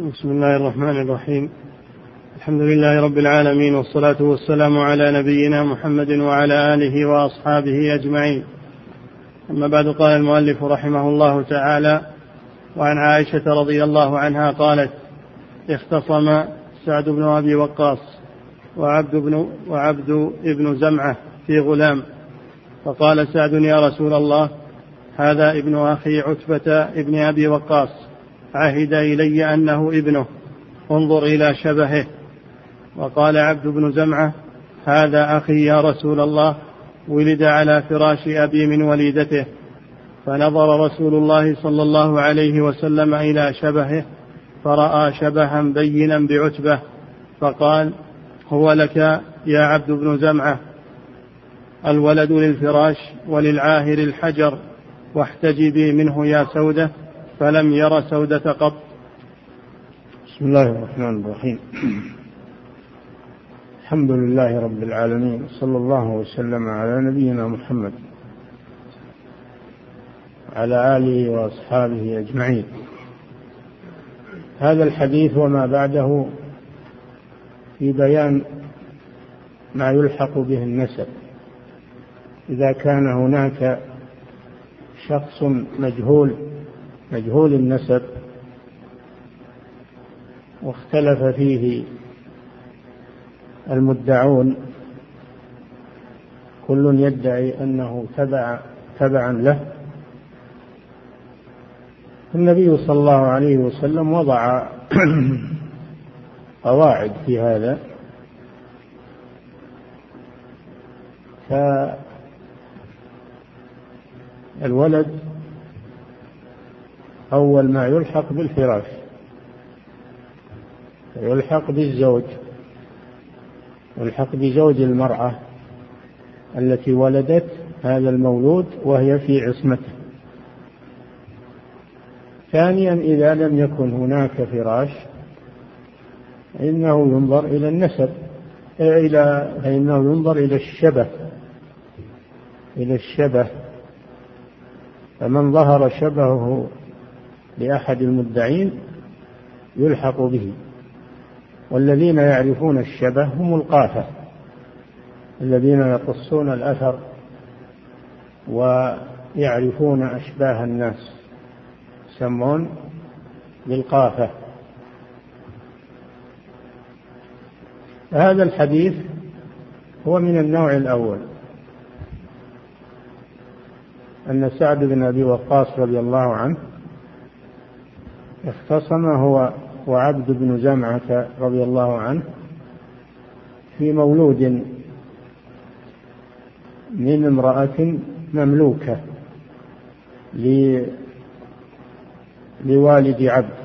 بسم الله الرحمن الرحيم. الحمد لله رب العالمين والصلاة والسلام على نبينا محمد وعلى آله وأصحابه أجمعين. أما بعد قال المؤلف رحمه الله تعالى وعن عائشة رضي الله عنها قالت اختصم سعد بن أبي وقاص وعبد بن وعبد ابن زمعة في غلام. فقال سعد يا رسول الله هذا ابن أخي عتبة ابن أبي وقاص. عهد إلي أنه ابنه. انظر إلى شبهه. وقال عبد بن زمعة هذا أخي يا رسول الله ولد على فراش أبي من وليدته. فنظر رسول الله صلى الله عليه وسلم إلى شبهه فرأى شبها بينا بعتبة. فقال هو لك يا عبد بن زمعة. الولد للفراش وللعاهر الحجر واحتجبي منه يا سودة. فلم ير سودة قط. بسم الله الرحمن الرحيم. الحمد لله رب العالمين صلى الله وسلم على نبينا محمد على آله وأصحابه أجمعين. هذا الحديث وما بعده في بيان ما يلحق به النسب. إذا كان هناك شخص مجهول مجهول النسب واختلف فيه المدعون كل يدعي أنه تبع تبعا له. النبي صلى الله عليه وسلم وضع قواعد في هذا. فالولد أول ما يلحق بالفراش يلحق بالزوج يلحق بزوج المرأة التي ولدت هذا المولود وهي في عصمته. ثانيا إذا لم يكن هناك فراش فإنه ينظر إلى النسب إلى فإنه ينظر إلى الشبه إلى الشبه. فمن ظهر شبهه لأحد المدعين يلحق به. والذين يعرفون الشبه هم القافة الذين يقصون الأثر ويعرفون أشباه الناس. يسمون بالقافة هذا الحديث هو من النوع الأول. أن سعد بن أبي وقاص رضي الله عنه اختصم هو وعبد بن زمعة رضي الله عنه في مولود من امرأة مملوكة لوالد عبد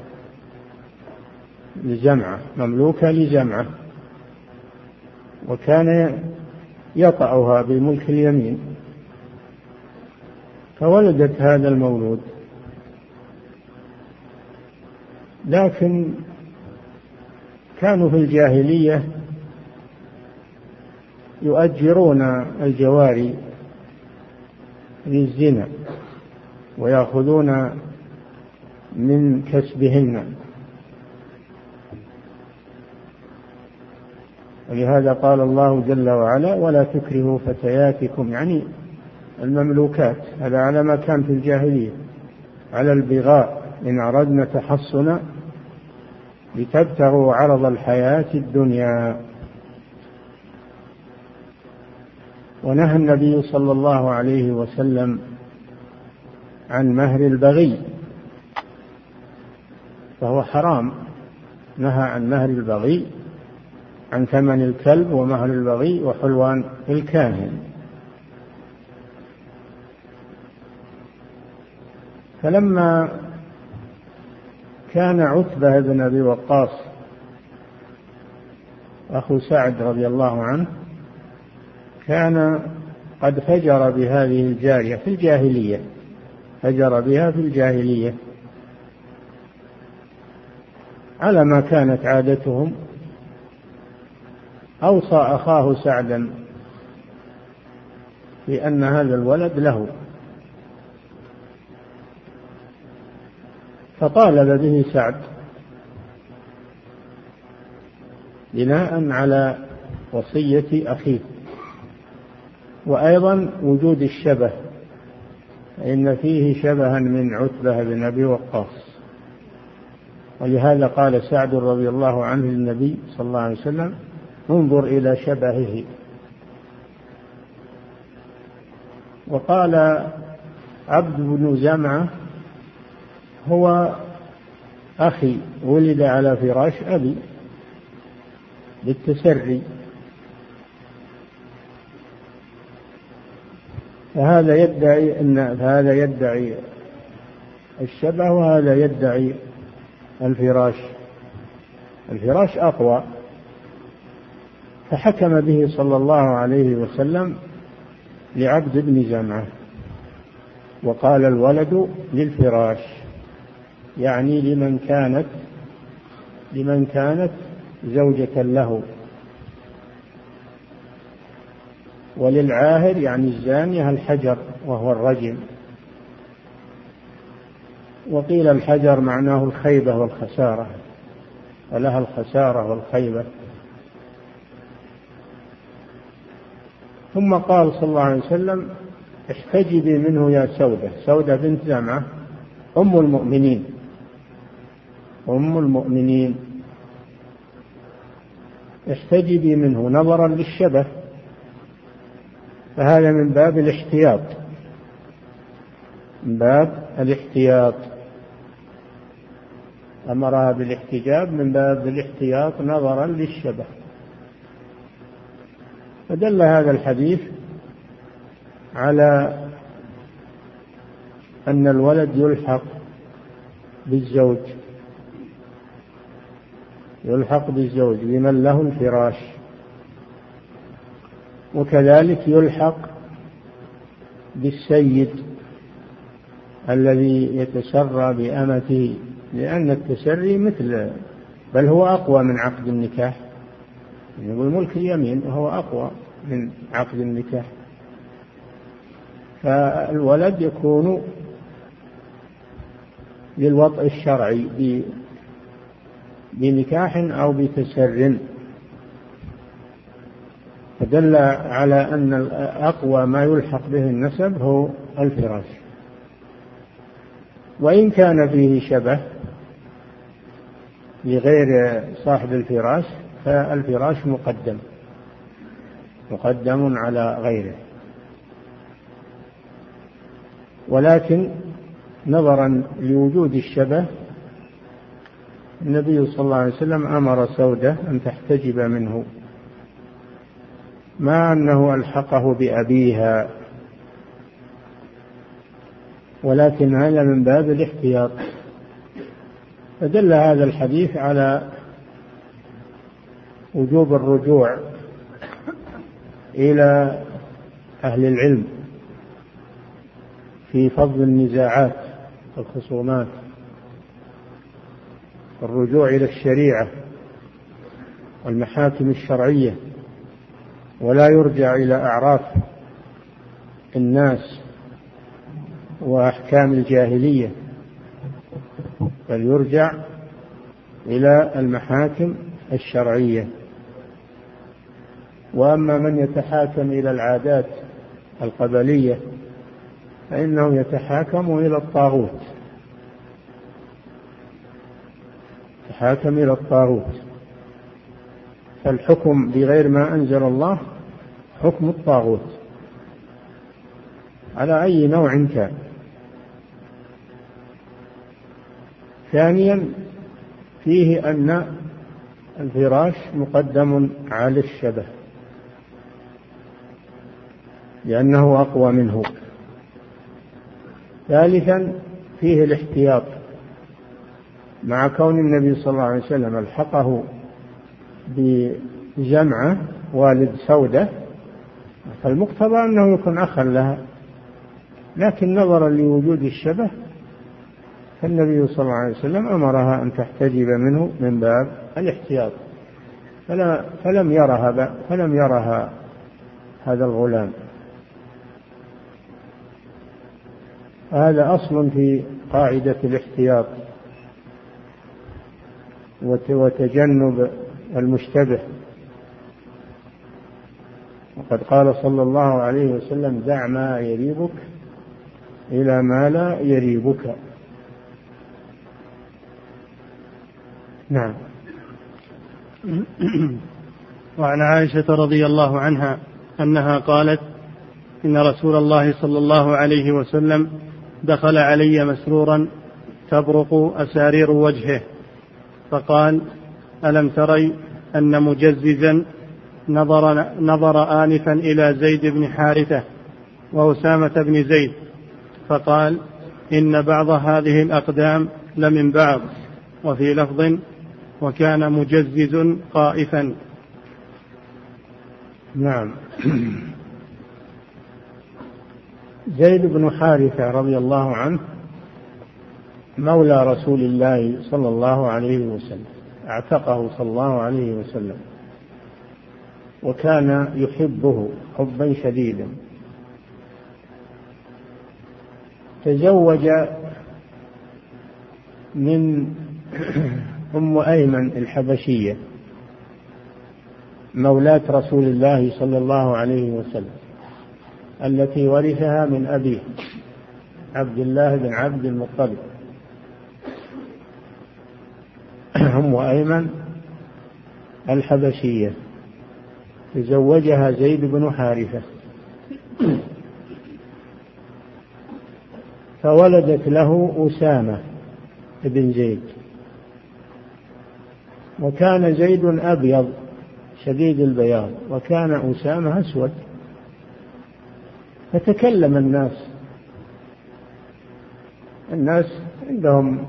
لزمعة مملوكة لزمعة وكان يطأها بملك اليمين فولدت هذا المولود. لكن كانوا في الجاهلية يؤجرون الجواري للزنا ويأخذون من كسبهن. ولهذا قال الله جل وعلا ولا تكرهوا فتياتكم. يعني المملوكات هذا على ما كان في الجاهلية على البغاء. إن أردنا تحصنا لتبتغوا عرض الحياة الدنيا. ونهى النبي صلى الله عليه وسلم عن مهر البغي فهو حرام. نهى عن مهر البغي عن ثمن الكلب ومهر البغي وحلوان الكاهن. فلما كان عتبة بن أبي وقاص أخو سعد رضي الله عنه كان قد فجر بهذه الجارية في الجاهلية فجر بها في الجاهلية. على ما كانت عادتهم أوصى أخاه سعدا بأن هذا الولد له. فطالب به سعد بناء على وصية أخيه. وأيضا وجود الشبه فإن فيه شبها من عتبة بن أبي وقاص. ولهذا قال سعد رضي الله عنه للنبي صلى الله عليه وسلم انظر إلى شبهه. وقال عبد بن زمعة هو أخي ولد على فراش أبي بالتسري فهذا يدعي أن هذا يدعي الشبه وهذا يدعي الفراش. الفراش أقوى. فحكم به صلى الله عليه وسلم لعبد بن زمعة وقال الولد للفراش. يعني لمن كانت لمن كانت زوجة له. وللعاهر يعني الزانية الحجر وهو الرجم وقيل الحجر معناه الخيبة والخسارة ولها الخسارة والخيبة. ثم قال صلى الله عليه وسلم احتجبي منه يا سودة. سودة بنت زمعة أم المؤمنين. أم المؤمنين. احتجبي منه نظرا للشبه. فهذا من باب الاحتياط. من باب الاحتياط. أمرها بالاحتجاب من باب الاحتياط نظرا للشبه. فدل هذا الحديث على أن الولد يلحق بالزوج. يلحق بالزوج بمن له الفراش. وكذلك يلحق بالسيد الذي يتسرى بأمته لأن التسري مثل بل هو أقوى من عقد النكاح. يقول ملك اليمين وهو أقوى من عقد النكاح. فالولد يكون للوطء الشرعي بنكاح أو بتسر. فدل على أن أقوى ما يلحق به النسب هو الفراش. وإن كان فيه شبه لغير صاحب الفراش فالفراش مقدم مقدم على غيره. ولكن نظرا لوجود الشبه النبي صلى الله عليه وسلم أمر سودة أن تحتجب منه. مع أنه ألحقه بأبيها. ولكن هذا من باب الاحتياط. فدل هذا الحديث على وجوب الرجوع إلى أهل العلم في فضل النزاعات والخصومات. الرجوع إلى الشريعة والمحاكم الشرعية ولا يرجع إلى أعراف الناس وأحكام الجاهلية بل يرجع إلى المحاكم الشرعية. وأما من يتحاكم إلى العادات القبلية فإنه يتحاكم إلى الطاغوت. يتحاكم إلى الطاغوت. فالحكم بغير ما أنزل الله حكم الطاغوت. على أي نوع كان. ثانيا فيه أن الفراش مقدم على الشبه. لأنه أقوى منه. ثالثا فيه الاحتياط. مع كون النبي صلى الله عليه وسلم ألحقه بجمعة والد سودة فالمقتضى أنه يكون أخا لها. لكن نظرا لوجود الشبه فالنبي صلى الله عليه وسلم أمرها أن تحتجب منه من باب الاحتياط. فلم يرها فلم يرها هذا الغلام. هذا أصل في قاعدة الاحتياط. وتجنب المشتبه. وقد قال صلى الله عليه وسلم دع ما يريبك إلى ما لا يريبك. نعم. وعن عائشة رضي الله عنها أنها قالت إن رسول الله صلى الله عليه وسلم دخل علي مسرورا تبرق أسارير وجهه. فقال ألم تري أن مجززا نظر, نظر آنفا إلى زيد بن حارثة وأسامة بن زيد فقال إن بعض هذه الأقدام لمن بعض وفي لفظ وكان مجزز قائفا نعم. زيد بن حارثة رضي الله عنه مولى رسول الله صلى الله عليه وسلم اعتقه صلى الله عليه وسلم وكان يحبه حبا شديدا. تزوج من أم أيمن الحبشية مولاة رسول الله صلى الله عليه وسلم التي ورثها من أبيه عبد الله بن عبد المطلب. أم أيمن الحبشية. تزوجها زيد بن حارثة. فولدت له أسامة بن زيد. وكان زيد أبيض شديد البياض. وكان أسامة أسود. فتكلم الناس. الناس عندهم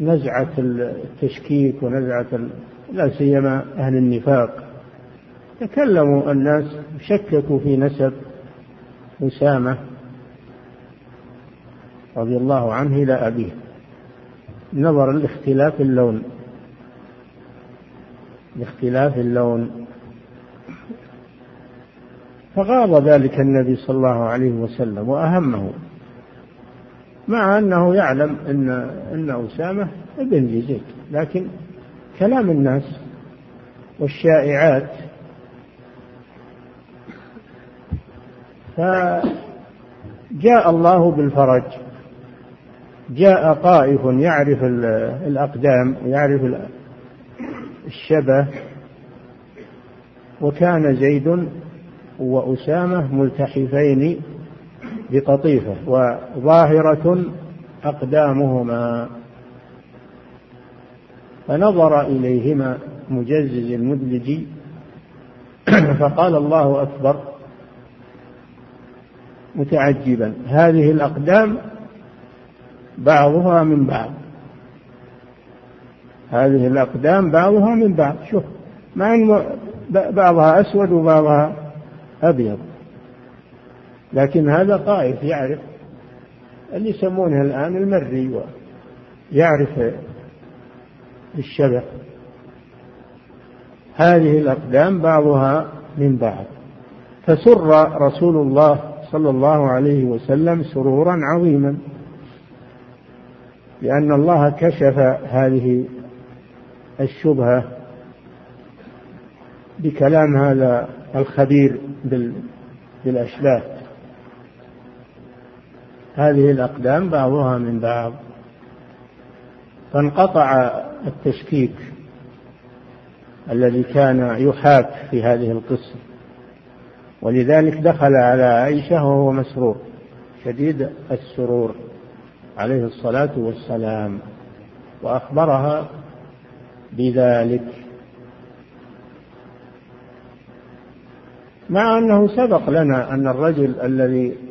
نزعة التشكيك ونزعة لا سيما أهل النفاق. تكلموا الناس شككوا في نسب أسامة رضي الله عنه إلى أبيه. نظرا لاختلاف اللون. لاختلاف اللون. فغاض ذلك النبي صلى الله عليه وسلم وأهمه. مع أنه يعلم أن أن أسامة ابن زيد لكن كلام الناس والشائعات فجاء الله بالفرج جاء طائف يعرف الأقدام ويعرف الشبه وكان زيد وأسامة ملتحفين بقطيفة وظاهرة أقدامهما. فنظر إليهما مجزز المدلج. فقال الله أكبر متعجبا هذه الأقدام بعضها من بعض. هذه الأقدام بعضها من بعض. شوف مع بعضها أسود وبعضها أبيض. لكن هذا طائف يعرف اللي يسمونها الآن المري يعرف الشبه. هذه الأقدام بعضها من بعض. فسر رسول الله صلى الله عليه وسلم سرورا عظيما لأن الله كشف هذه الشبهة بكلام هذا الخبير بالأشباه. هذه الأقدام بعضها من بعض. فانقطع التشكيك الذي كان يحاك في هذه القصة. ولذلك دخل على عائشة وهو مسرور. شديد السرور. عليه الصلاة والسلام. وأخبرها بذلك. مع أنه سبق لنا أن الرجل الذي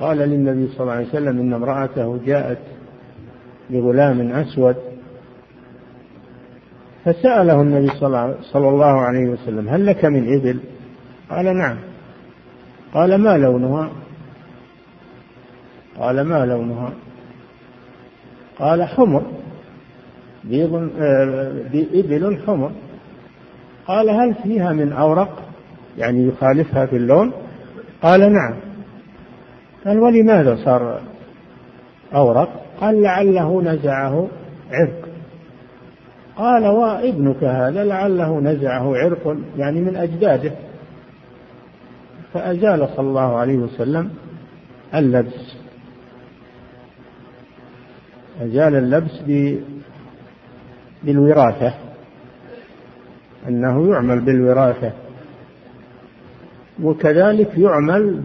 قال للنبي صلى الله عليه وسلم إن امرأته جاءت بغلام أسود فسأله النبي صلى الله عليه وسلم هل لك من إبل؟ قال نعم. قال ما لونها؟ قال ما لونها؟ قال حمر. بيض آه، إبل حمر. قال هل فيها من أورق؟ يعني يخالفها في اللون؟ قال نعم. قال ولماذا صار أورق؟ قال لعله نزعه عرق. قال وابنك هذا لعله نزعه عرق يعني من أجداده. فأزال صلى الله عليه وسلم اللبس. أزال اللبس بالوراثة. أنه يعمل بالوراثة. وكذلك يعمل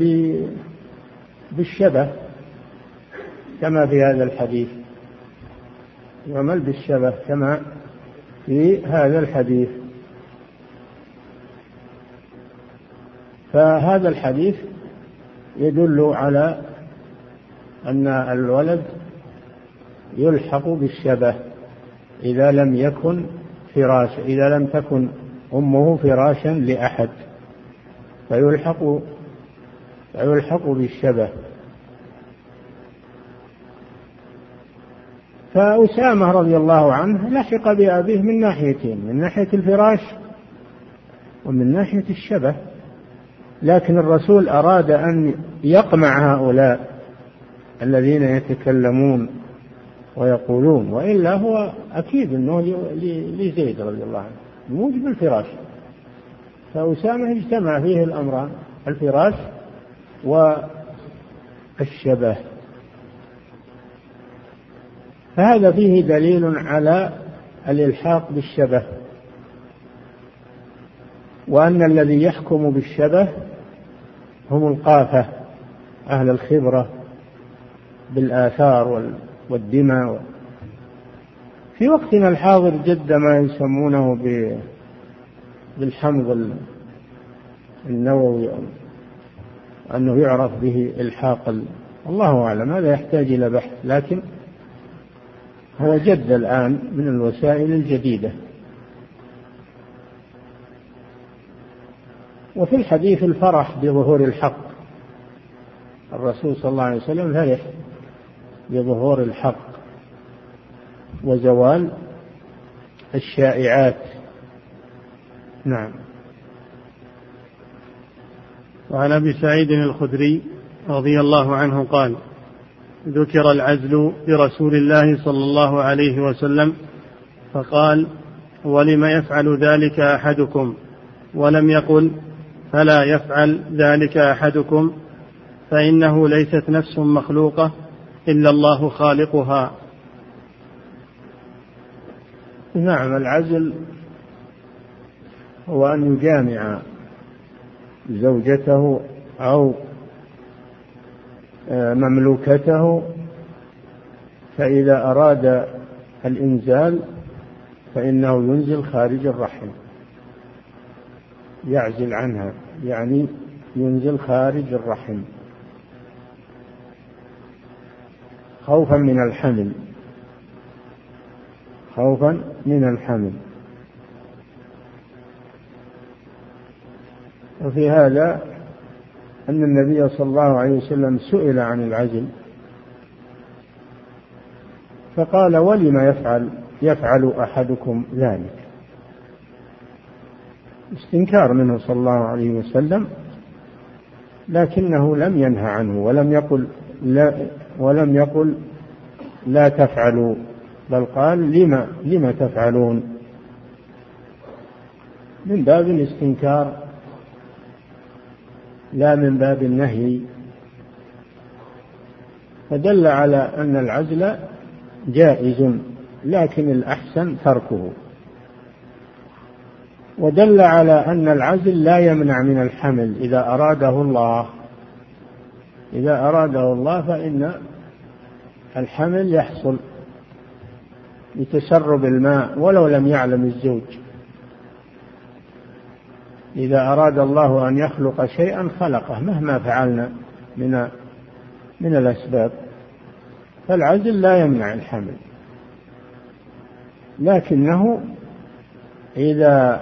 بالشبه كما في هذا الحديث. يعمل بالشبه كما في هذا الحديث. فهذا الحديث يدل على أن الولد يلحق بالشبه إذا لم يكن فراش إذا لم تكن أمه فراشا لأحد فيلحق فيلحق بالشبه. فأسامة رضي الله عنه لحق بأبيه من ناحيتين من ناحية الفراش ومن ناحية الشبه. لكن الرسول أراد أن يقمع هؤلاء الذين يتكلمون ويقولون وإلا هو أكيد أنه لزيد رضي الله عنه موجب الفراش. فأسامة اجتمع فيه الأمران الفراش والشبه. فهذا فيه دليل على الإلحاق بالشبه. وأن الذي يحكم بالشبه هم القافة أهل الخبرة بالآثار والدماء. في وقتنا الحاضر جد ما يسمونه بالحمض النووي. أنه يعرف به إلحاق الله أعلم هذا يحتاج إلى بحث لكن هو جد الآن من الوسائل الجديدة. وفي الحديث الفرح بظهور الحق الرسول صلى الله عليه وسلم فرح بظهور الحق وزوال الشائعات. نعم. وعن أبي سعيد الخدري رضي الله عنه قال ذكر العزل برسول الله صلى الله عليه وسلم فقال ولم يفعل ذلك أحدكم؟ ولم يقل فلا يفعل ذلك أحدكم فإنه ليست نفس مخلوقة إلا الله خالقها. نعم العزل هو أن يجامع زوجته أو آه، مملوكته فإذا أراد الإنزال فإنه ينزل خارج الرحم. يعزل عنها يعني ينزل خارج الرحم. خوفا من الحمل. خوفا من الحمل. وفي هذا أن النبي صلى الله عليه وسلم سئل عن العزل فقال ولم يفعل؟ يفعل أحدكم ذلك. استنكار منه صلى الله عليه وسلم لكنه لم ينهى عنه ولم يقل لا ولم يقل لا تفعلوا بل قال لما لما تفعلون؟ من باب الاستنكار لا من باب النهي. فدل على أن العزل جائز لكن الأحسن تركه. ودل على أن العزل لا يمنع من الحمل. إذا أراده الله إذا أراده الله فإن الحمل يحصل لتسرب الماء ولو لم يعلم الزوج. إذا أراد الله أن يخلق شيئا خلقه مهما فعلنا من من الأسباب. فالعزل لا يمنع الحمل. لكنه إذا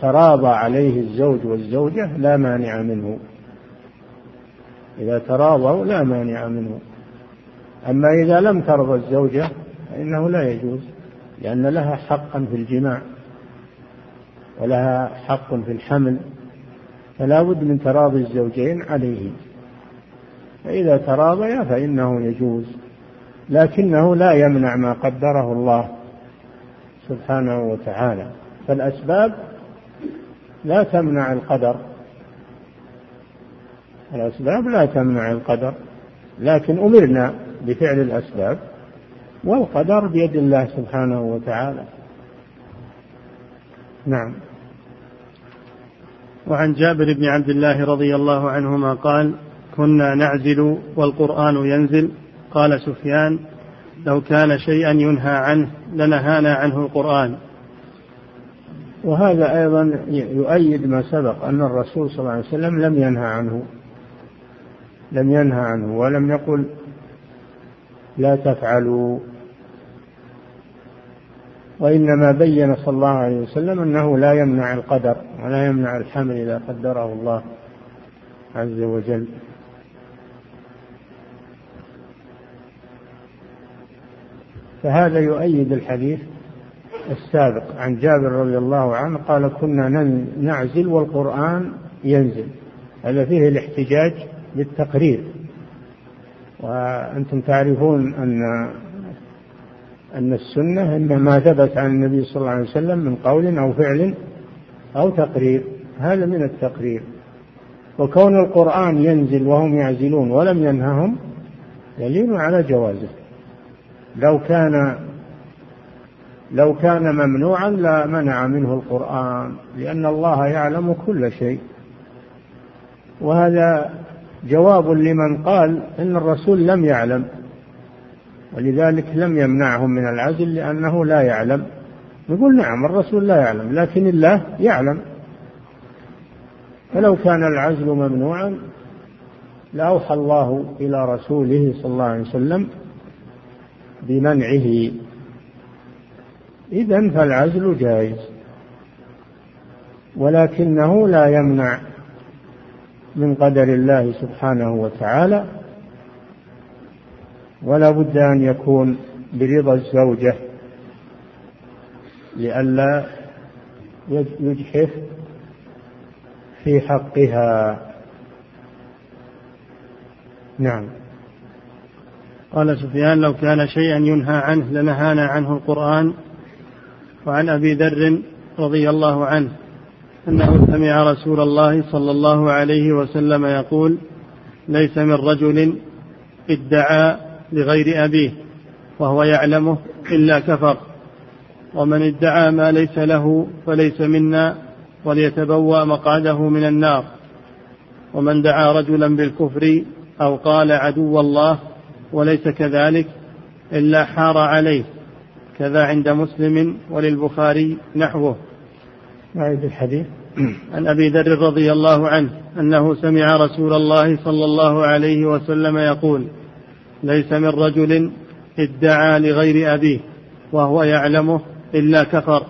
تراضى عليه الزوج والزوجة لا مانع منه. إذا تراضوا لا مانع منه. أما إذا لم ترضى الزوجة فإنه لا يجوز لأن لها حقا في الجماع. ولها حق في الحمل فلا بد من تراضي الزوجين عليه. فإذا تراضيا فإنه يجوز لكنه لا يمنع ما قدره الله سبحانه وتعالى. فالأسباب لا تمنع القدر الأسباب لا تمنع القدر لكن أمرنا بفعل الأسباب والقدر بيد الله سبحانه وتعالى. نعم. وعن جابر بن عبد الله رضي الله عنهما قال كنا نعزل والقرآن ينزل. قال سفيان لو كان شيئا ينهى عنه لنهانا عنه القرآن. وهذا أيضا يؤيد ما سبق أن الرسول صلى الله عليه وسلم لم ينهى عنه. لم ينهى عنه ولم يقل لا تفعلوا. وإنما بين صلى الله عليه وسلم أنه لا يمنع القدر ولا يمنع الحمل إذا قدره الله عز وجل. فهذا يؤيد الحديث السابق عن جابر رضي الله عنه قال كنا نعزل والقرآن ينزل. هذا فيه الاحتجاج بالتقرير. وأنتم تعرفون أن أن السنة إن ما ثبت عن النبي صلى الله عليه وسلم من قول أو فعل أو تقرير هذا من التقرير. وكون القرآن ينزل وهم يعزلون ولم ينههم دليل على جوازه. لو كان لو كان ممنوعا لا منع منه القرآن لأن الله يعلم كل شيء. وهذا جواب لمن قال إن الرسول لم يعلم. ولذلك لم يمنعهم من العزل لأنه لا يعلم. نقول نعم الرسول لا يعلم لكن الله يعلم. فلو كان العزل ممنوعا لأوحى الله إلى رسوله صلى الله عليه وسلم بمنعه. إذا فالعزل جائز ولكنه لا يمنع من قدر الله سبحانه وتعالى ولا بد أن يكون برضا الزوجة لئلا يجحف في حقها. نعم. قال سفيان لو كان شيئا ينهى عنه لنهانا عنه القرآن. وعن أبي ذر رضي الله عنه أنه سمع رسول الله صلى الله عليه وسلم يقول ليس من رجل ادعى لغير أبيه وهو يعلمه إلا كفر. ومن ادعى ما ليس له فليس منا وليتبوأ مقعده من النار. ومن دعا رجلا بالكفر أو قال عدو الله وليس كذلك إلا حار عليه. كذا عند مسلم وللبخاري نحوه. أعيد الحديث. عن أبي ذر رضي الله عنه أنه سمع رسول الله صلى الله عليه وسلم يقول ليس من رجل ادعى لغير أبيه وهو يعلمه إلا كفر.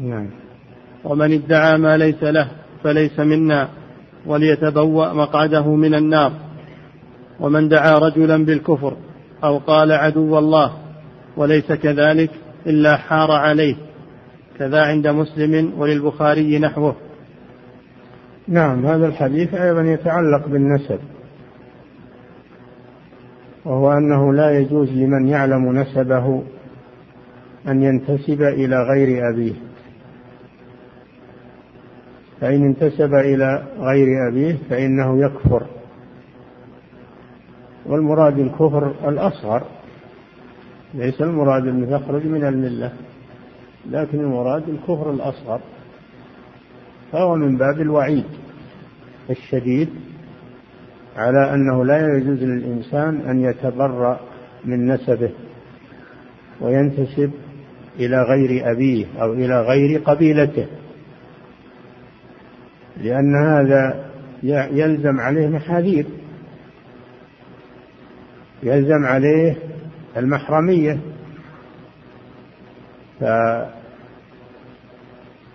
نعم. ومن ادعى ما ليس له فليس منا وليتبوأ مقعده من النار. ومن دعا رجلا بالكفر أو قال عدو الله وليس كذلك إلا حار عليه. كذا عند مسلم وللبخاري نحوه. نعم هذا الحديث أيضا يتعلق بالنسب. وهو أنه لا يجوز لمن يعلم نسبه أن ينتسب إلى غير أبيه. فإن انتسب إلى غير أبيه فإنه يكفر. والمراد الكفر الأصغر. ليس المراد أن يخرج من الملة لكن المراد الكفر الأصغر. فهو من باب الوعيد الشديد. على أنه لا يجوز للإنسان أن يتبرأ من نسبه وينتسب إلى غير أبيه أو إلى غير قبيلته لأن هذا يلزم عليه محاذير. يلزم عليه المحرمية.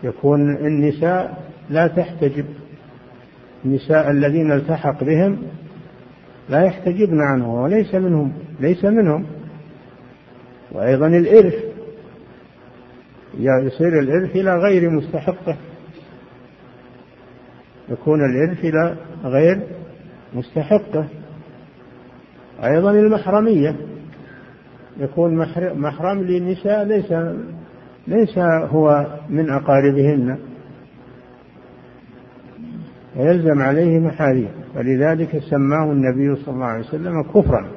فيكون النساء لا تحتجب. النساء الذين التحق بهم لا يحتجبن عنه وليس منهم ليس منهم. وأيضا الإرث يصير الإرث إلى غير مستحقه. يكون الإرث إلى غير مستحقه. أيضا المحرمية يكون محرم للنساء ليس ليس هو من أقاربهن. ويلزم عليه محاريم ولذلك سماه النبي صلى الله عليه وسلم كفرا.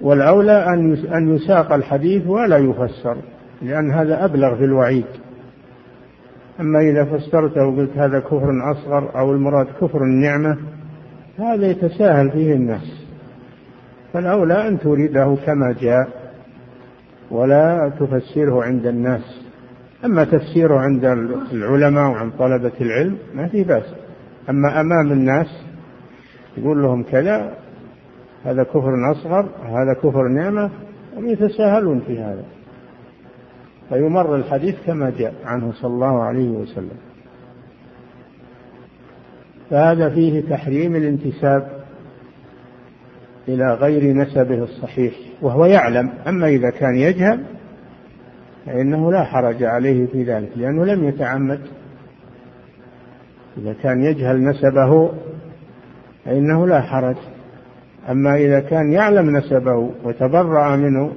والأولى أن يساق الحديث ولا يفسر لأن هذا أبلغ في الوعيد. أما إذا فسرته وقلت هذا كفر أصغر أو المراد كفر النعمة هذا يتساهل فيه الناس. فالأولى أن تريده كما جاء ولا تفسره عند الناس. أما تفسيره عند العلماء وعند طلبة العلم ما في بأس. أما أمام الناس يقول لهم كذا هذا كفر أصغر هذا كفر نعمة هم يتساهلون في هذا. فيمر الحديث كما جاء عنه صلى الله عليه وسلم. فهذا فيه تحريم الانتساب إلى غير نسبه الصحيح وهو يعلم. أما إذا كان يجهل فإنه لا حرج عليه في ذلك لأنه لم يتعمد. إذا كان يجهل نسبه فإنه لا حرج. أما إذا كان يعلم نسبه وتبرأ منه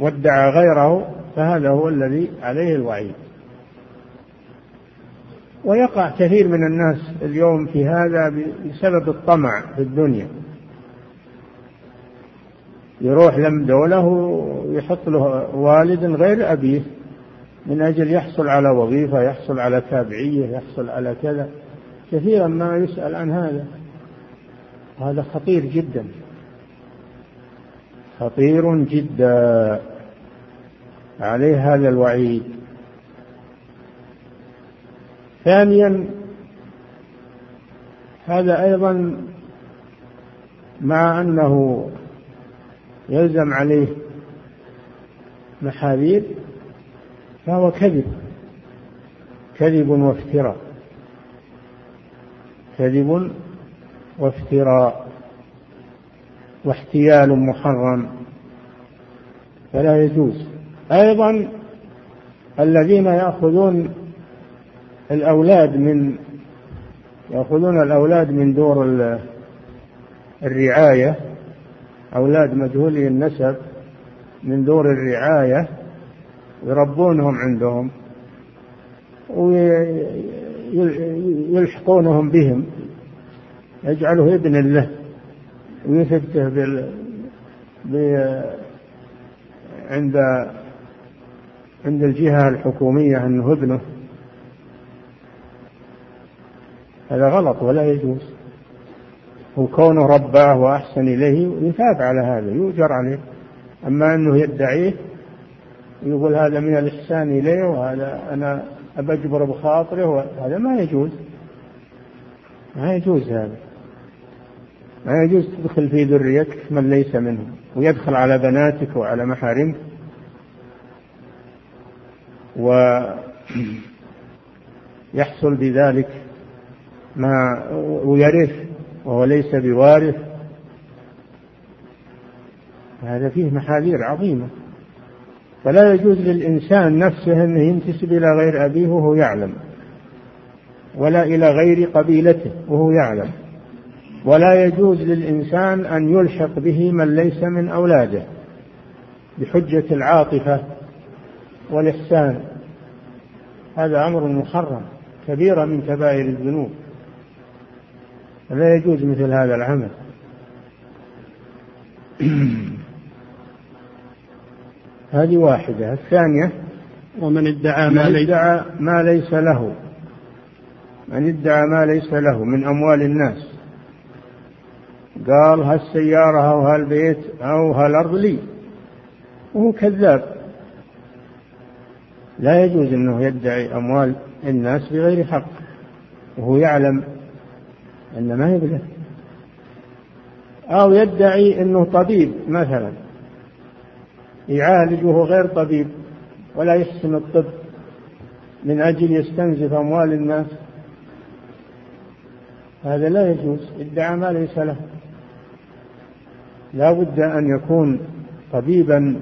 وادعى غيره فهذا هو الذي عليه الوعيد. ويقع كثير من الناس اليوم في هذا بسبب الطمع في الدنيا. يروح لم دولة ويحط له والد غير أبيه من أجل يحصل على وظيفة يحصل على تابعية يحصل على كذا. كثيرا ما يسأل عن هذا. هذا خطير جدا. خطير جدا. عليه هذا الوعيد. ثانيا هذا أيضا مع أنه يلزم عليه محاذير فهو كذب. كذب وافتراء. كذب وافتراء. واحتيال محرم. فلا يجوز. أيضا الذين يأخذون الأولاد من يأخذون الأولاد من دور الرعاية أولاد مجهولي النسب. من دور الرعاية يربونهم عندهم ويلحقونهم بهم يجعله ابن له ويثبته بال عند عند الجهة الحكومية أنه ابنه. هذا غلط ولا يجوز. وكونه رباه وأحسن إليه يثاب على هذا يؤجر عليه. أما أنه يدعيه ويقول هذا من الإحسان إليه وهذا أنا أبجبر بخاطره هذا ما يجوز. ما يجوز هذا. ما يجوز تدخل في ذريتك من ليس منهم ويدخل على بناتك وعلى محارمك. ويحصل بذلك ما ويرث وهو ليس بوارث. هذا فيه محاذير عظيمة. فلا يجوز للإنسان نفسه أنه ينتسب إلى غير أبيه وهو يعلم ولا إلى غير قبيلته وهو يعلم. ولا يجوز للإنسان أن يلحق به من ليس من أولاده بحجة العاطفة والإحسان. هذا أمر محرم كبيرة من كبائر الذنوب. لا يجوز مثل هذا العمل. هذه واحدة الثانية ومن ادعى ما, من ادعى ما ليس له. من ادعى ما ليس له من أموال الناس. قال هالسيارة أو هالبيت أو هالأرض لي؟ وهو كذاب. لا يجوز أنه يدعي أموال الناس بغير حق. وهو يعلم أن ما يبلغ أو يدعي أنه طبيب مثلا. يعالج وهو غير طبيب ولا يحسن الطب من أجل يستنزف أموال الناس. هذا لا يجوز ادعى ما ليس له. لا بد أن يكون طبيبا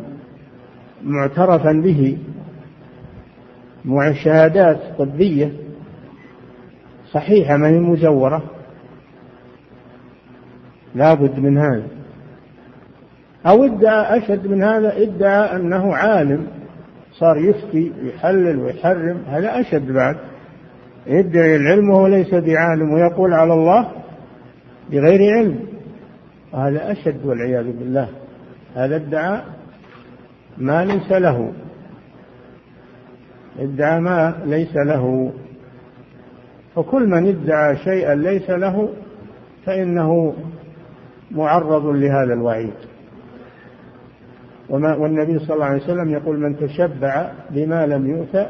معترفا به مع شهادات طبية صحيحة ما هي مزورة. لا بد من هذا. أو إدعى أشد من هذا إدعى أنه عالم صار يفتي يحلل ويحرم هذا أشد بعد. يدعي العلم وهو ليس بعالم ويقول على الله بغير علم. هذا أشد والعياذ بالله. هذا ادعى ما ليس له. ادعى ما ليس له. فكل من ادعى شيئا ليس له فإنه معرض لهذا الوعيد. وما والنبي صلى الله عليه وسلم يقول من تشبع بما لم يؤت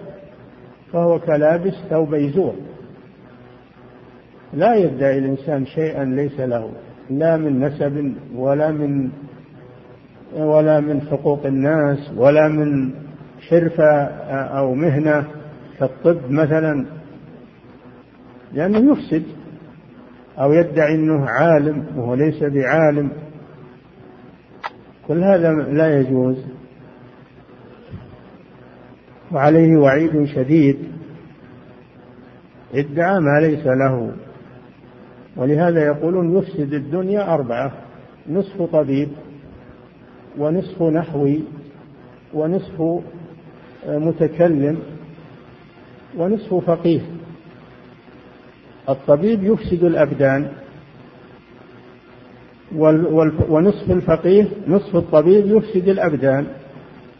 فهو كلابس ثوب يزور لا يدعي الإنسان شيئا ليس له لا من نسب ولا من ولا من حقوق الناس ولا من حرفة أو مهنة كالطب مثلا. لأنه يفسد أو يدعي أنه عالم وهو ليس بعالم. كل هذا لا يجوز. وعليه وعيد شديد. ادعى ما ليس له. ولهذا يقولون يفسد الدنيا أربعة نصف طبيب ونصف نحوي ونصف متكلم ونصف فقيه. الطبيب يفسد الأبدان. ونصف الفقيه نصف الطبيب يفسد الأبدان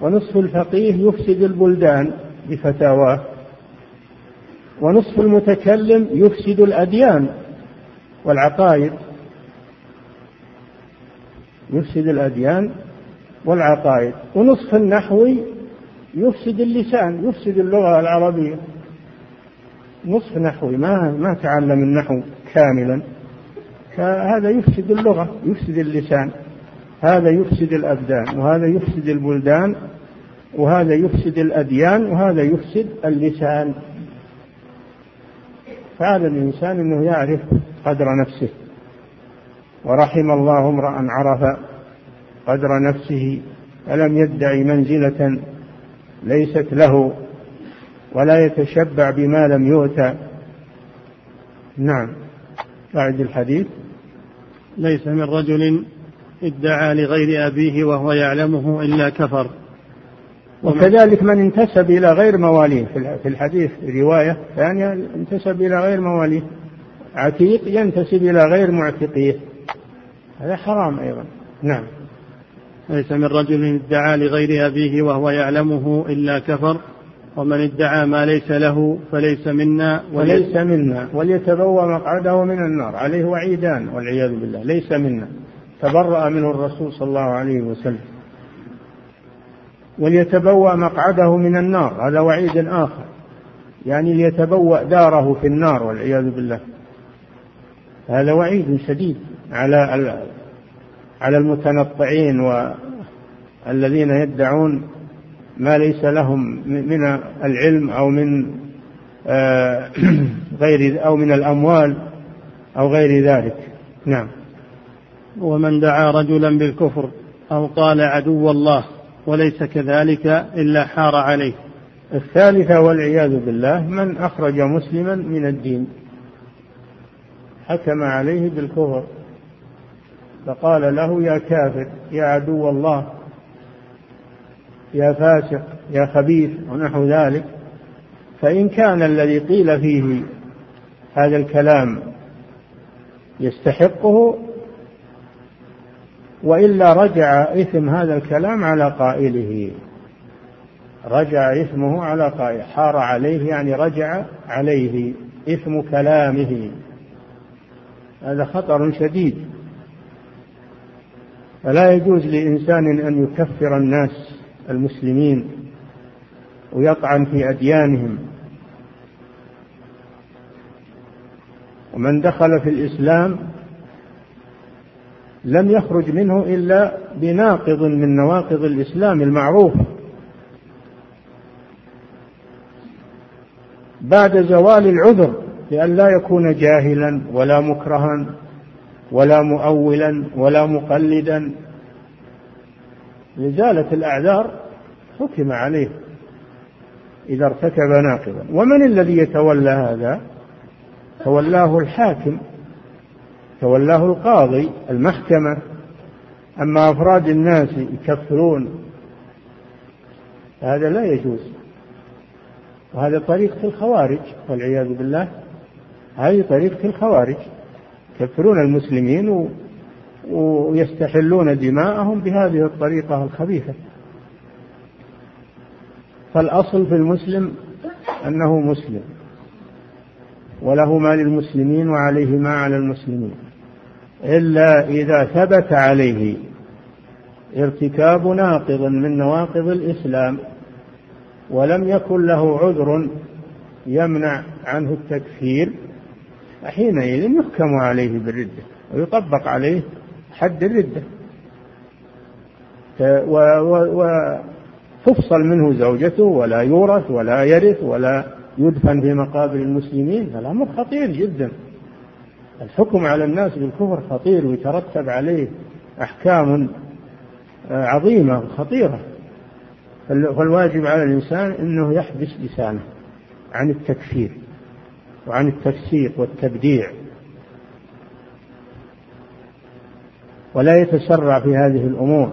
ونصف الفقيه يفسد البلدان بفتاواه ونصف المتكلم يفسد الأديان والعقائد. يفسد الأديان والعقائد. ونصف النحوي يفسد اللسان يفسد اللغة العربية. نصف نحوي ما ما تعلم النحو كاملا. فهذا يفسد اللغة يفسد اللسان هذا يفسد الأبدان وهذا يفسد البلدان وهذا يفسد الأديان وهذا يفسد اللسان. فعلى الإنسان أنه يعرف قدر نفسه. ورحم الله امرأ عرف قدر نفسه فلم يدعي منزلة ليست له ولا يتشبع بما لم يؤتى. نعم بعد الحديث. ليس من رجل ادعى لغير أبيه وهو يعلمه إلا كفر. وكذلك من انتسب إلى غير مواليه. في الحديث رواية ثانية انتسب إلى غير مواليه. عتيق ينتسب إلى غير معتقيه. هذا حرام أيضا. نعم. ليس من رجل ادعى لغير أبيه وهو يعلمه إلا كفر. ومن ادعى ما ليس له فليس منا وليس منا. وليتبوأ مقعده من النار. عليه وعيدان والعياذ بالله. ليس منا. تبرأ منه الرسول صلى الله عليه وسلم. وليتبوأ مقعده من النار. هذا وعيد آخر. يعني ليتبوأ داره في النار والعياذ بالله. هذا وعيد شديد على على المتنطعين والذين يدعون ما ليس لهم من العلم أو من آه، غير أو من الأموال أو غير ذلك. نعم. ومن دعا رجلا بالكفر أو قال عدو الله وليس كذلك إلا حار عليه. الثالثة والعياذ بالله من أخرج مسلما من الدين. حكم عليه بالكفر. فقال له يا كافر يا عدو الله يا فاسق يا خبيث ونحو ذلك. فإن كان الذي قيل فيه هذا الكلام يستحقه وإلا رجع إثم هذا الكلام على قائله. رجع إثمه على قائله حار عليه يعني رجع عليه إثم كلامه. هذا خطر شديد. فلا يجوز لإنسان أن يكفر الناس. المسلمين ويطعن في أديانهم. ومن دخل في الإسلام لم يخرج منه إلا بناقض من نواقض الإسلام المعروف. بعد زوال العذر لأن لا يكون جاهلا ولا مكرها ولا مؤولا ولا مقلدا. لزالت الأعذار حكم عليه إذا ارتكب ناقضا. ومن الذي يتولى هذا؟ تولاه الحاكم تولاه القاضي المحكمة. أما أفراد الناس يكفرون هذا لا يجوز. وهذا طريقة الخوارج والعياذ بالله هذه طريقة الخوارج. يكفرون المسلمين و... ويستحلون دماءهم بهذه الطريقة الخبيثة. فالأصل في المسلم أنه مسلم وله ما للمسلمين وعليه ما على المسلمين إلا إذا ثبت عليه ارتكاب ناقض من نواقض الإسلام ولم يكن له عذر يمنع عنه التكفير حينئذ يحكم عليه بالردة ويطبق عليه حد الردة. وتفصل منه زوجته ولا يورث ولا يرث ولا يدفن في مقابر المسلمين الأمر خطير جدا. الحكم على الناس بالكفر خطير ويترتب عليه أحكام عظيمة خطيرة فالواجب على الإنسان أنه يحبس لسانه عن التكفير وعن التفسيق والتبديع. ولا يتسرع في هذه الأمور.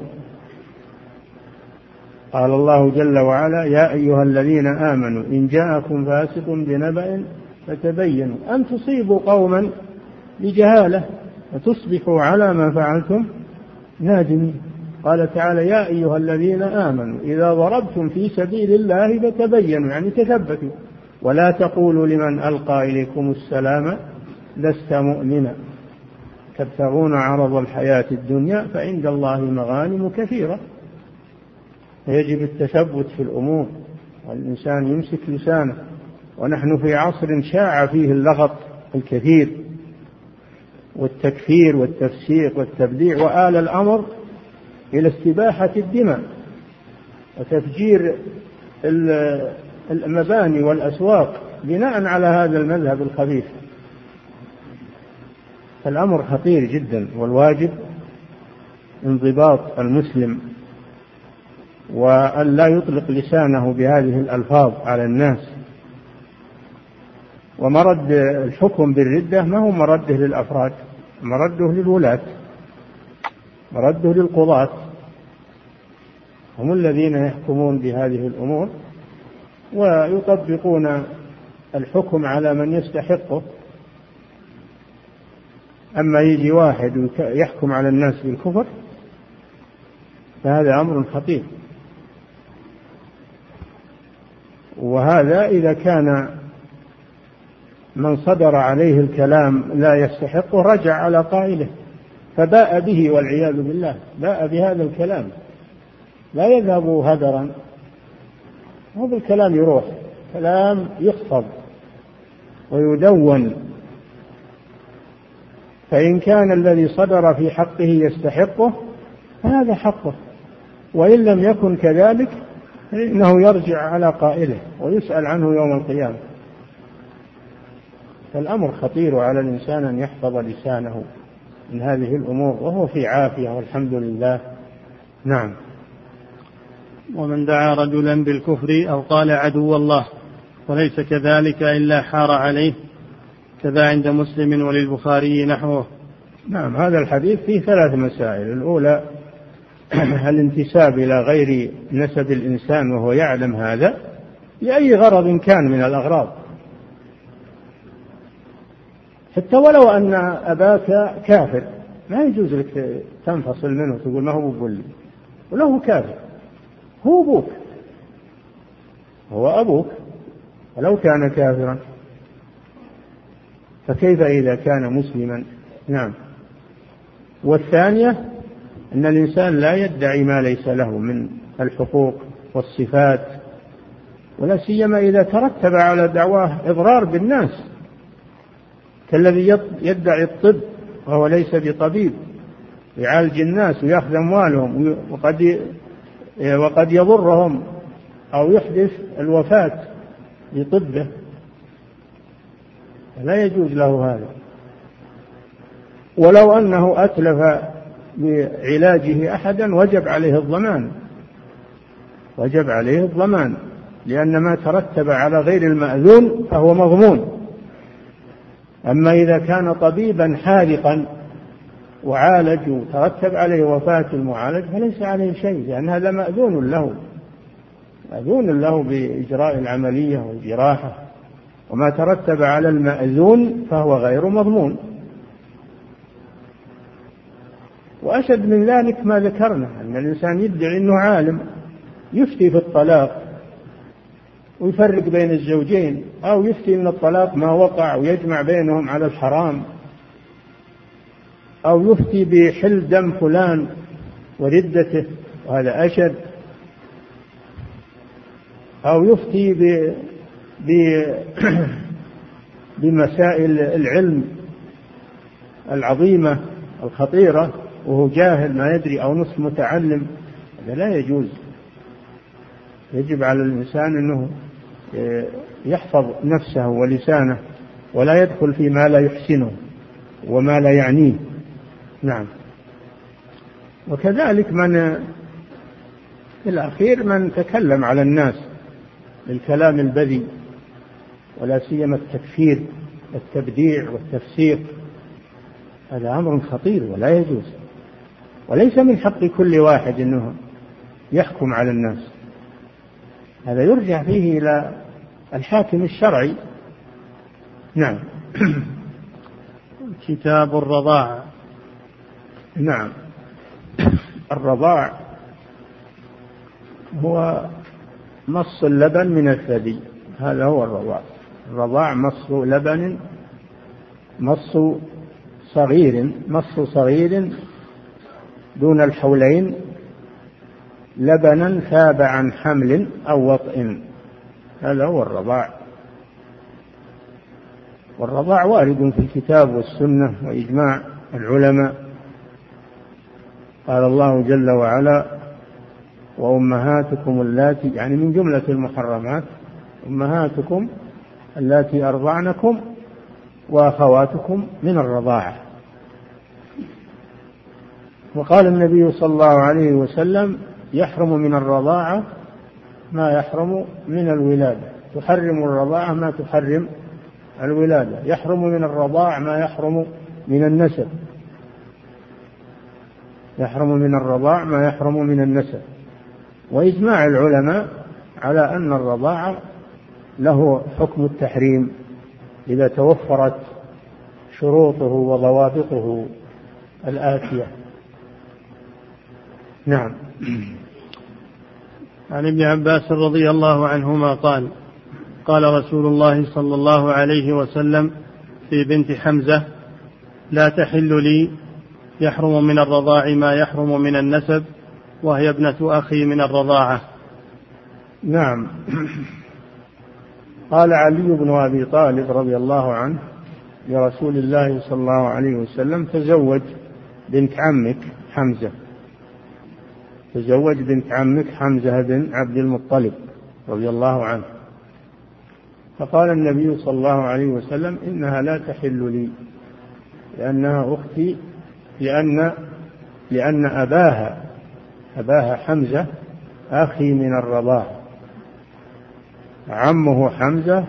قال الله جل وعلا يا أيها الذين آمنوا إن جاءكم فاسق بنبأ فتبينوا. أن تصيبوا قوما بجهالة فتصبحوا على ما فعلتم نادمين. قال تعالى يا أيها الذين آمنوا إذا ضربتم في سبيل الله فتبينوا يعني تثبتوا. ولا تقولوا لمن ألقى إليكم السلام لست مؤمنا. تبتغون عرض الحياة الدنيا فعند الله مغانم كثيرة. فيجب التثبت في الأمور. والإنسان يمسك لسانه. ونحن في عصر شاع فيه اللغط الكثير والتكفير والتفسيق والتبديع وآل الأمر إلى استباحة الدماء وتفجير المباني والأسواق بناء على هذا المذهب الخبيث. فالأمر خطير جدا والواجب انضباط المسلم وأن لا يطلق لسانه بهذه الألفاظ على الناس. ومرد الحكم بالردة ما هو مرده للأفراد؟ مرده للولاة. مرده للقضاة. هم الذين يحكمون بهذه الأمور ويطبقون الحكم على من يستحقه. أما يجي واحد يحكم على الناس بالكفر فهذا أمر خطير. وهذا إذا كان من صدر عليه الكلام لا يستحقه رجع على قائله فباء به والعياذ بالله باء بهذا الكلام. لا يذهب هدرا هذا الكلام يروح كلام يحفظ ويدون. فإن كان الذي صدر في حقه يستحقه فهذا حقه وإن لم يكن كذلك فإنه يرجع على قائله ويسأل عنه يوم القيامة. فالأمر خطير على الإنسان أن يحفظ لسانه من هذه الأمور وهو في عافية والحمد لله. نعم. ومن دعا رجلا بالكفر أو قال عدو الله وليس كذلك إلا حار عليه كذا عند مسلم وللبخاري نحوه. نعم هذا الحديث فيه ثلاث مسائل. الأولى الانتساب إلى غير نسب الإنسان وهو يعلم هذا؟ لأي غرض كان من الأغراض. حتى ولو أن أباك كافر ما يجوز لك تنفصل منه وتقول ما هو بولي وله كافر هو أبوك. هو أبوك ولو كان كافرا. فكيف إذا كان مسلما؟ نعم. والثانية أن الإنسان لا يدعي ما ليس له من الحقوق والصفات ولا سيما إذا ترتب على دعواه إضرار بالناس. كالذي يدعي الطب وهو ليس بطبيب يعالج الناس ويأخذ أموالهم وقد وقد يضرهم أو يحدث الوفاة بطبه لا يجوز له هذا. ولو أنه أتلف بعلاجه أحدا وجب عليه الضمان. وجب عليه الضمان لأن ما ترتب على غير المأذون فهو مضمون. أما إذا كان طبيبا حاذقا وعالج وترتب عليه وفاة المعالج فليس عليه شيء لأن هذا مأذون له. مأذون له بإجراء العملية والجراحة. وما ترتب على المأذون فهو غير مضمون. وأشد من ذلك ما ذكرنا أن الإنسان يدعي أنه عالم يفتي في الطلاق ويفرق بين الزوجين أو يفتي أن الطلاق ما وقع ويجمع بينهم على الحرام أو يفتي بحل دم فلان وردته وهذا أشد أو يفتي ب بمسائل العلم العظيمة الخطيرة. وهو جاهل ما يدري أو نصف متعلم هذا لا يجوز. يجب على الإنسان أنه يحفظ نفسه ولسانه ولا يدخل فيما لا يحسنه وما لا يعنيه. نعم. وكذلك من في الأخير من تكلم على الناس بالكلام البذي ولا سيما التكفير والتبديع والتفسيق هذا أمر خطير ولا يجوز. وليس من حق كل واحد أنه يحكم على الناس. هذا يرجع فيه إلى الحاكم الشرعي. نعم. كتاب الرضاعة نعم. الرضاع هو مص اللبن من الثدي. هذا هو الرضاع. الرضاع مص لبن مص صغير مص صغير دون الحولين لبنا ثاب عن حمل أو وطئ. هذا هو الرضاع. والرضاع وارد في الكتاب والسنة وإجماع العلماء. قال الله جل وعلا وأمهاتكم اللاتي يعني من جملة المحرمات أمهاتكم اللاتي أرضعنكم وأخواتكم من الرضاعة. وقال النبي صلى الله عليه وسلم يحرم من الرضاعة ما يحرم من الولادة. تحرم الرضاعة ما تحرم الولادة. يحرم من الرضاع ما يحرم من النسب. يحرم من الرضاع ما يحرم من النسب. وإجماع العلماء على أن الرضاعة له حكم التحريم إذا توفرت شروطه وضوابطه الآتية. نعم. عن ابن عباس رضي الله عنهما قال قال رسول الله صلى الله عليه وسلم في بنت حمزة لا تحل لي يحرم من الرضاع ما يحرم من النسب وهي ابنة أخي من الرضاعة. نعم. قال علي بن أبي طالب رضي الله عنه لرسول الله صلى الله عليه وسلم تزوج بنت عمك حمزة. تزوج بنت عمك حمزة بن عبد المطلب رضي الله عنه. فقال النبي صلى الله عليه وسلم إنها لا تحل لي لأنها أختي لأن لأن أباها أباها حمزة أخي من الرضاعة عمه حمزة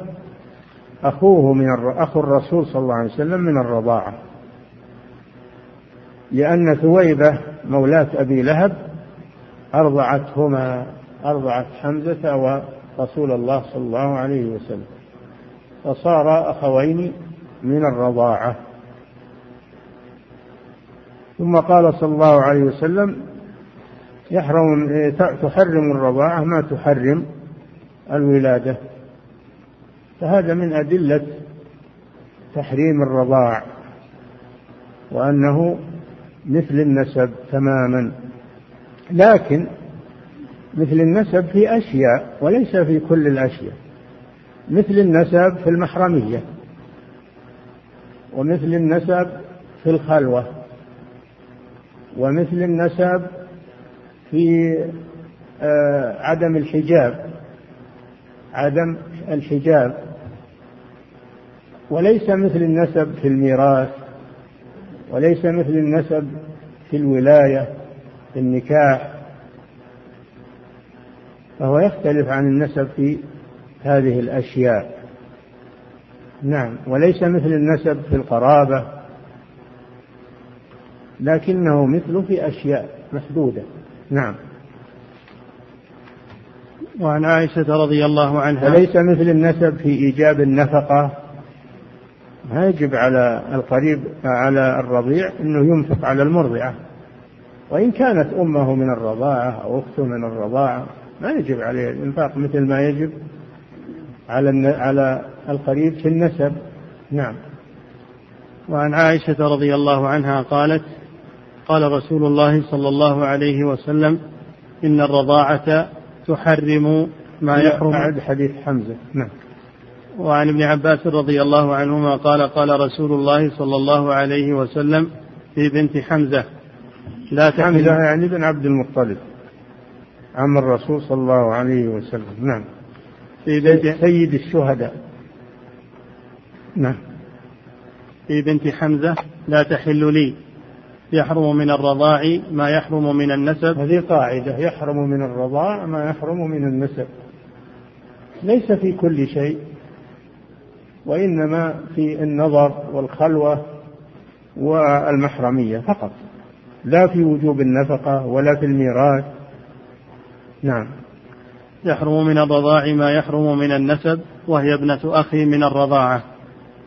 أخوه من أخو الرسول صلى الله عليه وسلم من الرضاعة لأن ثويبة مولاة أبي لهب أرضعتهما أرضعت حمزة ورسول الله صلى الله عليه وسلم. فصار أخوين من الرضاعة. ثم قال صلى الله عليه وسلم يحرم تحرم الرضاعة ما تحرم الولادة. فهذا من أدلة تحريم الرضاع وأنه مثل النسب تماما. لكن مثل النسب في أشياء وليس في كل الأشياء. مثل النسب في المحرمية ومثل النسب في الخلوة ومثل النسب في آه، عدم الحجاب عدم الحجاب. وليس مثل النسب في الميراث وليس مثل النسب في الولاية. في النكاح فهو يختلف عن النسب في هذه الأشياء. نعم وليس مثل النسب في القرابة لكنه مثل في أشياء محدودة. نعم. وعن عائشة رضي الله عنها. وليس مثل النسب في إيجاب النفقة. ما يجب على القريب على الرضيع أنه ينفق على المرضعة. وإن كانت أمه من الرضاعة أو أخته من الرضاعة ما يجب عليه الإنفاق مثل ما يجب على على القريب في النسب. نعم. وعن عائشة رضي الله عنها قالت قال رسول الله صلى الله عليه وسلم إن الرضاعة تحرم ما يحرم. بعد حديث حمزة. نعم. وعن ابن عباس رضي الله عنهما قال قال رسول الله صلى الله عليه وسلم في بنت حمزة لا حمزة يعني بن عبد المطلب. عم الرسول صلى الله عليه وسلم. نعم. في بنت سيد الشهداء. نعم. في بنت حمزة لا تحل لي. يحرم من الرضاع ما يحرم من النسب. هذه قاعدة. يحرم من الرضاع ما يحرم من النسب. ليس في كل شيء وإنما في النظر والخلوة والمحرمية فقط. لا في وجوب النفقة ولا في الميراث. نعم. يحرم من الرضاع ما يحرم من النسب وهي ابنة أخي من الرضاعة.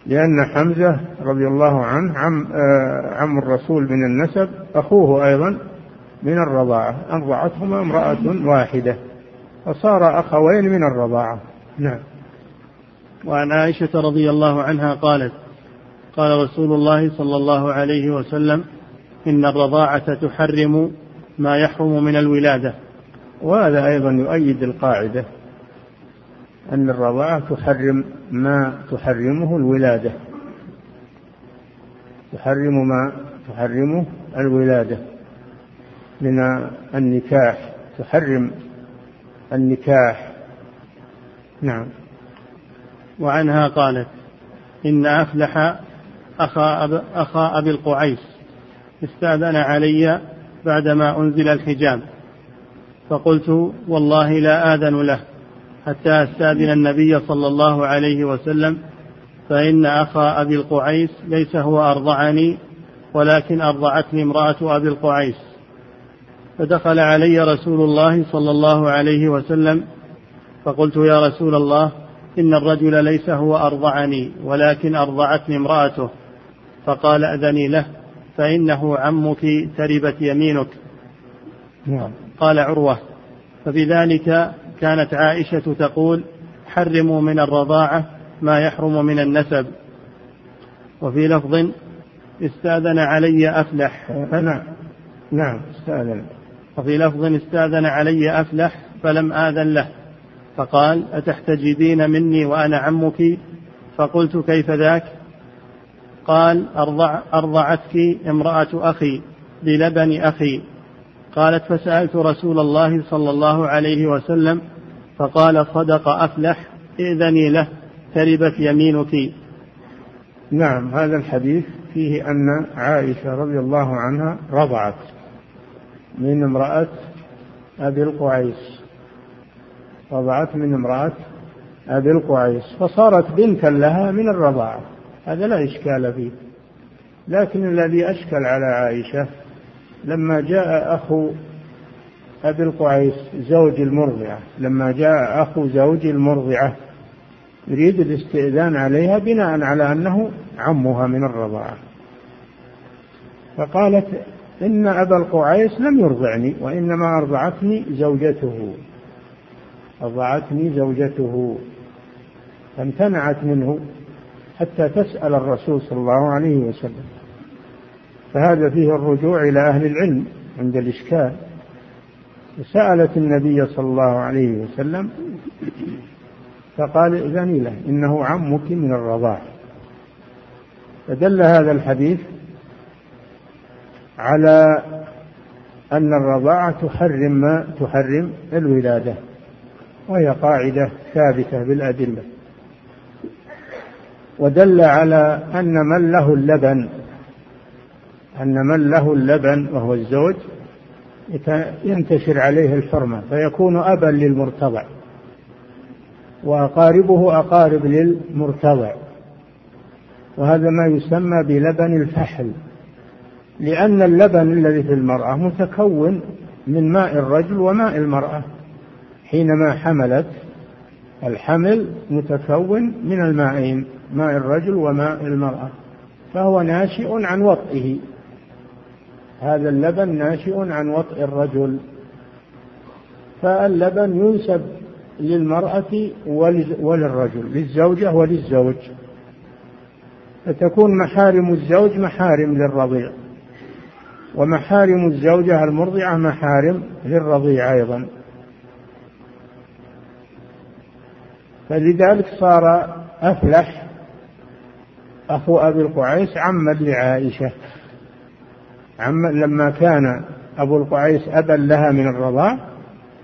لأن حمزة رضي الله عنه عم آه عم الرسول من النسب أخوه أيضا من الرضاعة. أرضعتهما امرأة واحدة فصار أخوين من الرضاعة. نعم. وعن عائشة رضي الله عنها قالت قال رسول الله صلى الله عليه وسلم إن الرضاعة تحرم ما يحرم من الولادة. وهذا أيضا يؤيد القاعدة أن الرضاعة تحرم ما تحرمه الولادة. تحرم ما تحرمه الولادة. من النكاح تحرم النكاح. نعم. وعنها قالت إن أفلح أخا, أب أخا أبي القعيس. استأذن علي بعدما أنزل الحجاب. فقلت والله لا آذن له حتى أستأذن النبي صلى الله عليه وسلم فإن أخا أبي القعيس ليس هو أرضعني ولكن أرضعتني امرأة أبي القعيس. فدخل علي رسول الله صلى الله عليه وسلم فقلت يا رسول الله إن الرجل ليس هو أرضعني ولكن أرضعتني امرأته. فقال أذني له فإنه عمك تربت يمينك. نعم. قال عروة فبذلك كانت عائشة تقول حرموا من الرضاعة ما يحرم من النسب. وفي لفظ استأذن علي أفلح. نعم. نعم استأذن. وفي لفظ استأذن علي أفلح فلم آذن له. فقال أتحتجبين مني وأنا عمك؟ فقلت كيف ذاك؟ قال أرضع أرضعتك امرأة أخي بلبن أخي. قالت فسألت رسول الله صلى الله عليه وسلم فقال صدق أفلح إذني له تربت يمينك. نعم هذا الحديث فيه أن عائشة رضي الله عنها رضعت من امرأة أبي القعيس رضعت من امرأة أبي القعيس فصارت بنتا لها من الرضاعة. هذا لا إشكال فيه. لكن الذي أشكل على عائشة لما جاء أخو أبي القعيس زوج المرضعة لما جاء أخو زوج المرضعة يريد الاستئذان عليها بناء على أنه عمها من الرضاعة. فقالت إن أبا القعيس لم يرضعني وإنما أرضعتني زوجته. أرضعتني زوجته. فامتنعت منه. حتى تسأل الرسول صلى الله عليه وسلم. فهذا فيه الرجوع إلى أهل العلم عند الإشكال. سألت النبي صلى الله عليه وسلم فقال ائذني له إنه عمك من الرضاع. فدل هذا الحديث على أن الرضاعة تحرم ما تحرم الولادة وهي قاعدة ثابتة بالأدلة. ودل على أن من له اللبن أن من له اللبن وهو الزوج ينتشر عليه الحرمة فيكون أبا للمرتضع وأقاربه أقارب للمرتضع. وهذا ما يسمى بلبن الفحل لأن اللبن الذي في المرأة متكون من ماء الرجل وماء المرأة. حينما حملت الحمل متكون من المائين ماء الرجل وماء المرأة فهو ناشئ عن وطئه. هذا اللبن ناشئ عن وطئ الرجل. فاللبن ينسب للمرأة وللرجل للزوجة وللزوج. فتكون محارم الزوج محارم للرضيع ومحارم الزوجة المرضعة محارم للرضيع أيضا. فلذلك صار أفلح أخو أبي القعيس عما لعائشة عما لما كان أبو القعيس أبا لها من الرضاع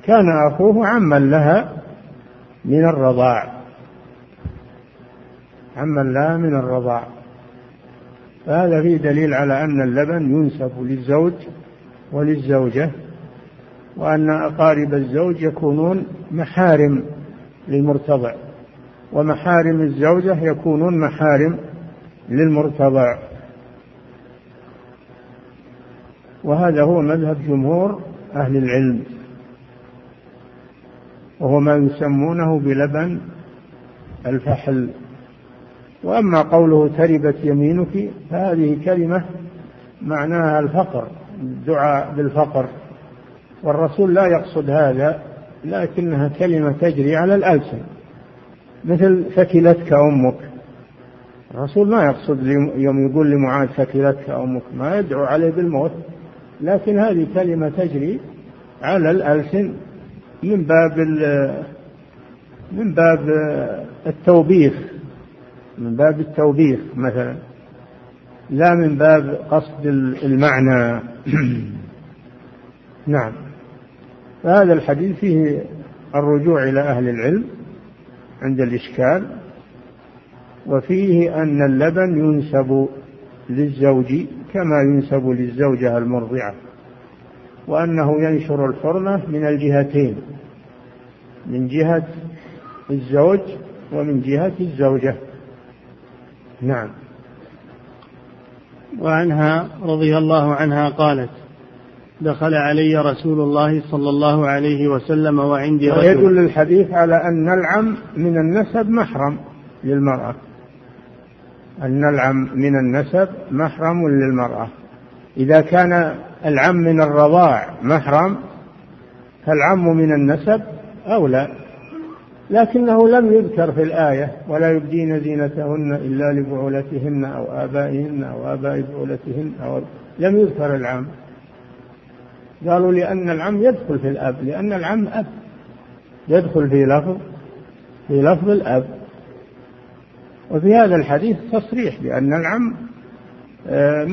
كان أخوه عما لها من الرضاع. عما لها من الرضاع. فهذا فيه دليل على أن اللبن ينسب للزوج وللزوجة وأن أقارب الزوج يكونون محارم للمرتضع ومحارم الزوجة يكونون محارم للمرتضع. وهذا هو مذهب جمهور أهل العلم وهو ما يسمونه بلبن الفحل. وأما قوله تربت يمينك فهذه كلمة معناها الفقر الدعاء بالفقر. والرسول لا يقصد هذا لكنها كلمة تجري على الألسن مثل ثكلتك أمك الرسول ما يقصد يوم يقول لمعاذ ثكلتك أمك ما يدعو عليه بالموت. لكن هذه كلمة تجري على الألسن من باب من باب التوبيخ من باب التوبيخ مثلا لا من باب قصد المعنى. نعم. فهذا الحديث فيه الرجوع إلى أهل العلم عند الإشكال. وفيه أن اللبن ينسب للزوج كما ينسب للزوجة المرضعة وأنه ينشر الحرمة من الجهتين من جهة الزوج ومن جهة الزوجة. نعم. وعنها رضي الله عنها قالت دخل علي رسول الله صلى الله عليه وسلم وعندي رجل. ويدل الحديث على أن العم من النسب محرم للمرأة. أن العم من النسب محرم للمرأة. إذا كان العم من الرضاع محرم فالعم من النسب أولى. لكنه لم يذكر في الآية ولا يبدين زينتهن إلا لبعولتهن أو آبائهن أو آباء بعولتهن أو لم يذكر العم. قالوا لأن العم يدخل في الأب لأن العم أب. يدخل في لفظ في لفظ الأب. وفي هذا الحديث تصريح بأن العم آه،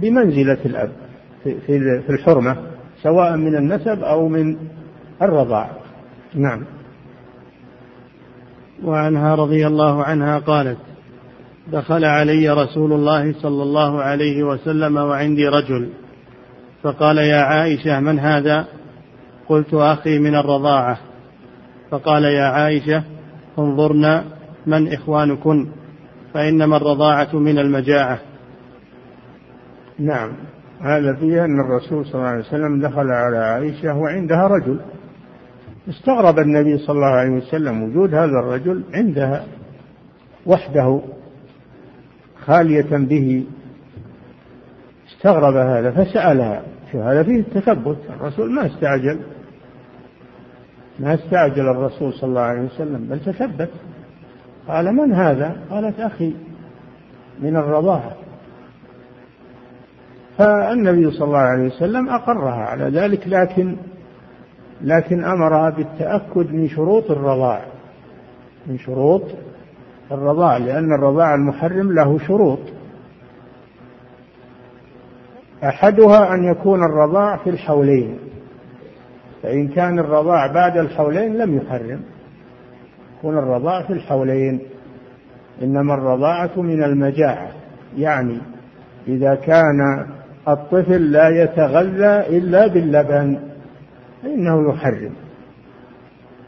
بمنزلة الأب في الحرمة سواء من النسب أو من الرضاع. نعم. وعنها رضي الله عنها قالت دخل علي رسول الله صلى الله عليه وسلم وعندي رجل فقال يا عائشة من هذا؟ قلت أخي من الرضاعة. فقال يا عائشة انظرنا من إخوانكن. فإنما الرضاعة من المجاعة. نعم. هذا فيه أن الرسول صلى الله عليه وسلم دخل على عائشة وعندها رجل. استغرب النبي صلى الله عليه وسلم وجود هذا الرجل عندها وحده خالية به. استغرب هذا فسألها. هذا فيه التثبت. الرسول ما استعجل. ما استعجل الرسول صلى الله عليه وسلم بل تثبت. قال من هذا؟ قالت أخي من الرضاعة. فالنبي صلى الله عليه وسلم أقرها على ذلك لكن لكن أمرها بالتأكد من شروط الرضاع من شروط الرضاع لأن الرضاع المحرم له شروط. أحدها أن يكون الرضاع في الحولين فإن كان الرضاع بعد الحولين لم يحرم. يكون الرضاع في الحولين. إنما الرضاعة من المجاعة. يعني إذا كان الطفل لا يتغذى إلا باللبن فإنه يحرم.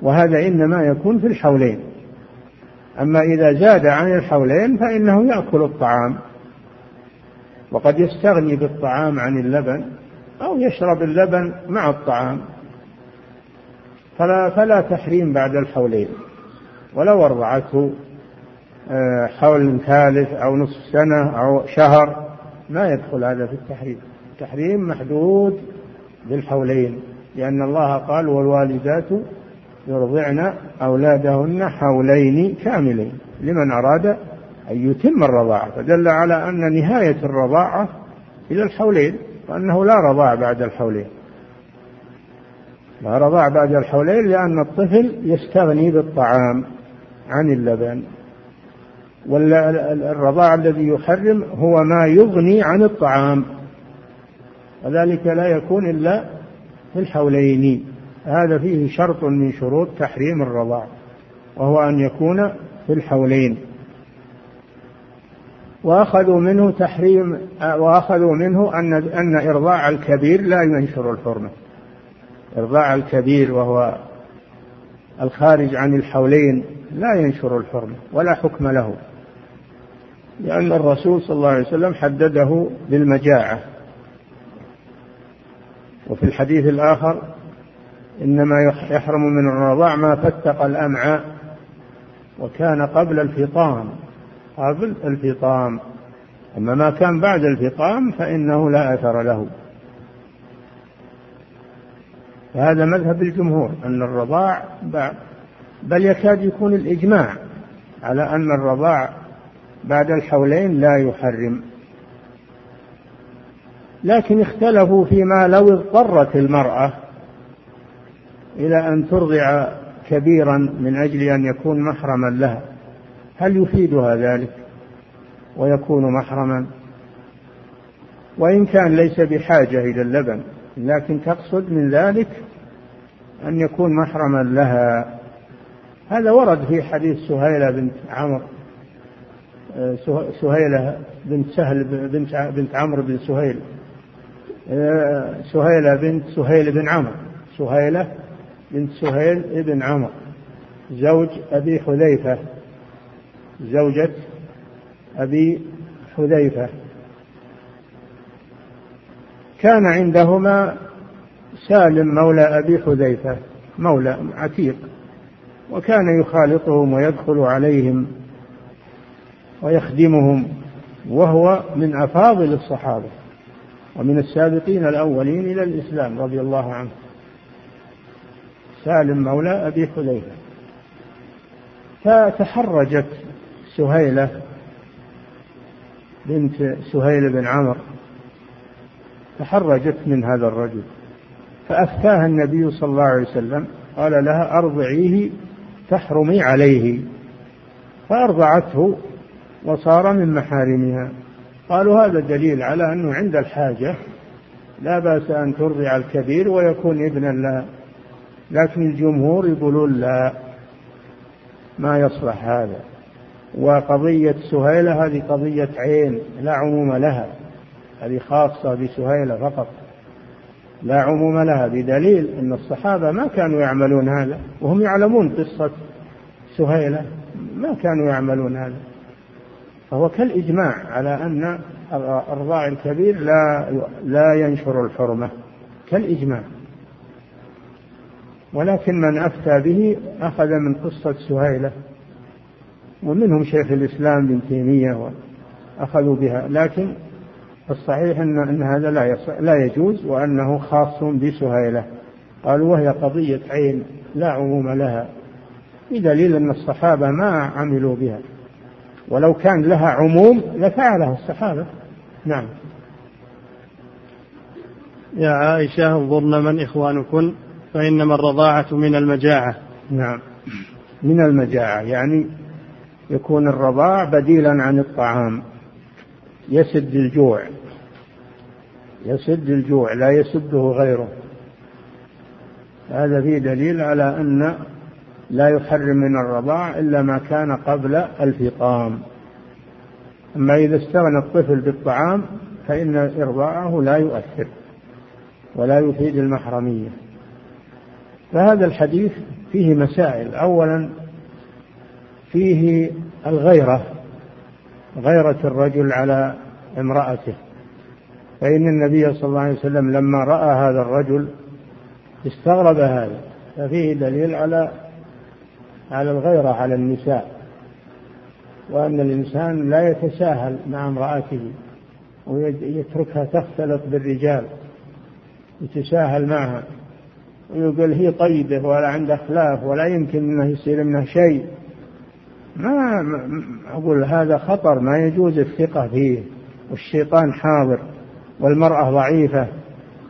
وهذا إنما يكون في الحولين. أما إذا زاد عن الحولين فإنه يأكل الطعام. وقد يستغني بالطعام عن اللبن أو يشرب اللبن مع الطعام. فلا, فلا تحريم بعد الحولين. ولو أرضعته آه، حول ثالث أو نصف سنة أو شهر ما يدخل هذا في التحريم. التحريم محدود بالحولين لأن الله قال والوالدات يرضعن أولادهن حولين كاملين لمن أراد أن يتم الرضاعة فدل على أن نهاية الرضاعة إلى الحولين وأنه لا رضاع بعد الحولين. لا رضاع بعد الحولين لأن الطفل يستغني بالطعام. عن اللبن. والرضاع الذي يحرم هو ما يغني عن الطعام. وذلك لا يكون إلا في الحولين. هذا فيه شرط من شروط تحريم الرضاع وهو أن يكون في الحولين. وأخذوا منه تحريم وأخذوا منه أن أن إرضاع الكبير لا ينشر الحرمة. إرضاع الكبير وهو الخارج عن الحولين. لا ينشر الحرمة ولا حكم له لأن الرسول صلى الله عليه وسلم حدده بالمجاعة. وفي الحديث الآخر إنما يحرم من الرضاع ما فتق الأمعاء وكان قبل الفطام قبل الفطام. أما ما كان بعد الفطام فإنه لا أثر له. فهذا مذهب الجمهور أن الرضاع بعد بل يكاد يكون الإجماع على أن الرضاع بعد الحولين لا يحرم. لكن اختلفوا فيما لو اضطرت المرأة إلى أن ترضع كبيرا من أجل أن يكون محرما لها. هل يفيدها ذلك ويكون محرما؟ وإن كان ليس بحاجة إلى اللبن لكن تقصد من ذلك أن يكون محرما لها. هذا ورد في حديث سهيلة بنت عمرو سهيلة بنت سهل بنت بنت عمرو بن سهيل. سهيلة بنت سهيل بن عمرو سهيلة بنت سهيل بن عمرو. زوج أبي حذيفة زوجة أبي حذيفة. كان عندهما سالم مولى أبي حذيفة مولى عتيق. وكان يخالطهم ويدخل عليهم ويخدمهم وهو من أفاضل الصحابة ومن السابقين الأولين إلى الإسلام رضي الله عنه. سالم مولى أبي حذيفة. فتحرجت سهيلة بنت سهيل بن عمر. تحرجت من هذا الرجل. فأفتاها النبي صلى الله عليه وسلم. قال لها أرضعيه تحرمي عليه. فأرضعته وصار من محارمها. قالوا هذا دليل على أنه عند الحاجة لا بأس أن ترضع الكبير ويكون ابنا لها لكن الجمهور يقولون لا ما يصلح هذا. وقضية سهيلة هذه قضية عين لا عموم لها. هذه خاصة بسهيلة فقط. لا عموم لها بدليل أن الصحابة ما كانوا يعملون هذا وهم يعلمون قصة سهيلة ما كانوا يعملون هذا. فهو كالإجماع على أن الرضاع الكبير لا لا ينشر الحرمة كالإجماع. ولكن من أفتى به أخذ من قصة سهيلة ومنهم شيخ الإسلام بن تيمية أخذوا بها. لكن الصحيح أن, أن هذا لا, لا يجوز وأنه خاص بسهيلة. قالوا وهي قضية عين لا عموم لها. بدليل أن الصحابة ما عملوا بها. ولو كان لها عموم لفعلها الصحابة. نعم. يا عائشة انظرن من إخوانكن فإنما الرضاعة من المجاعة. نعم. من المجاعة يعني يكون الرضاع بديلا عن الطعام. يسد الجوع. يسد الجوع لا يسده غيره. هذا فيه دليل على أن لا يحرم من الرضاع إلا ما كان قبل الفطام أما إذا استغنى الطفل بالطعام فإن إرضاعه لا يؤثر ولا يفيد المحرمية. فهذا الحديث فيه مسائل. أولا فيه الغيرة غيرة الرجل على امرأته. فإن النبي صلى الله عليه وسلم لما رأى هذا الرجل استغرب هذا ففيه دليل على على الغيرة على النساء وأن الإنسان لا يتساهل مع امرأته ويتركها تختلط بالرجال يتساهل معها ويقول هي طيبة ولا عندها خلاف ولا يمكن أنه يصير منها شيء. ما أقول هذا خطر ما يجوز الثقة فيه والشيطان حاضر. والمرأة ضعيفة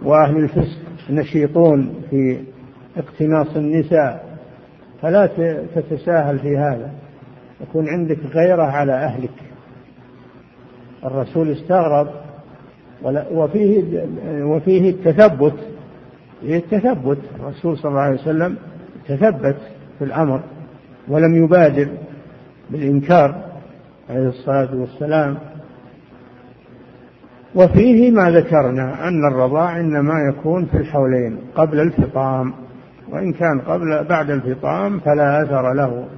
وأهل الفسق نشيطون في اقتناص النساء فلا تتساهل في هذا. يكون عندك غيرة على أهلك. الرسول استغرب وفيه وفيه التثبت. فيه التثبت. الرسول صلى الله عليه وسلم تثبت في الأمر ولم يبادر بالإنكار عليه الصلاة والسلام. وفيه ما ذكرنا أن الرضاع إنما يكون في الحولين قبل الفطام وإن كان قبل بعد الفطام فلا أثر له.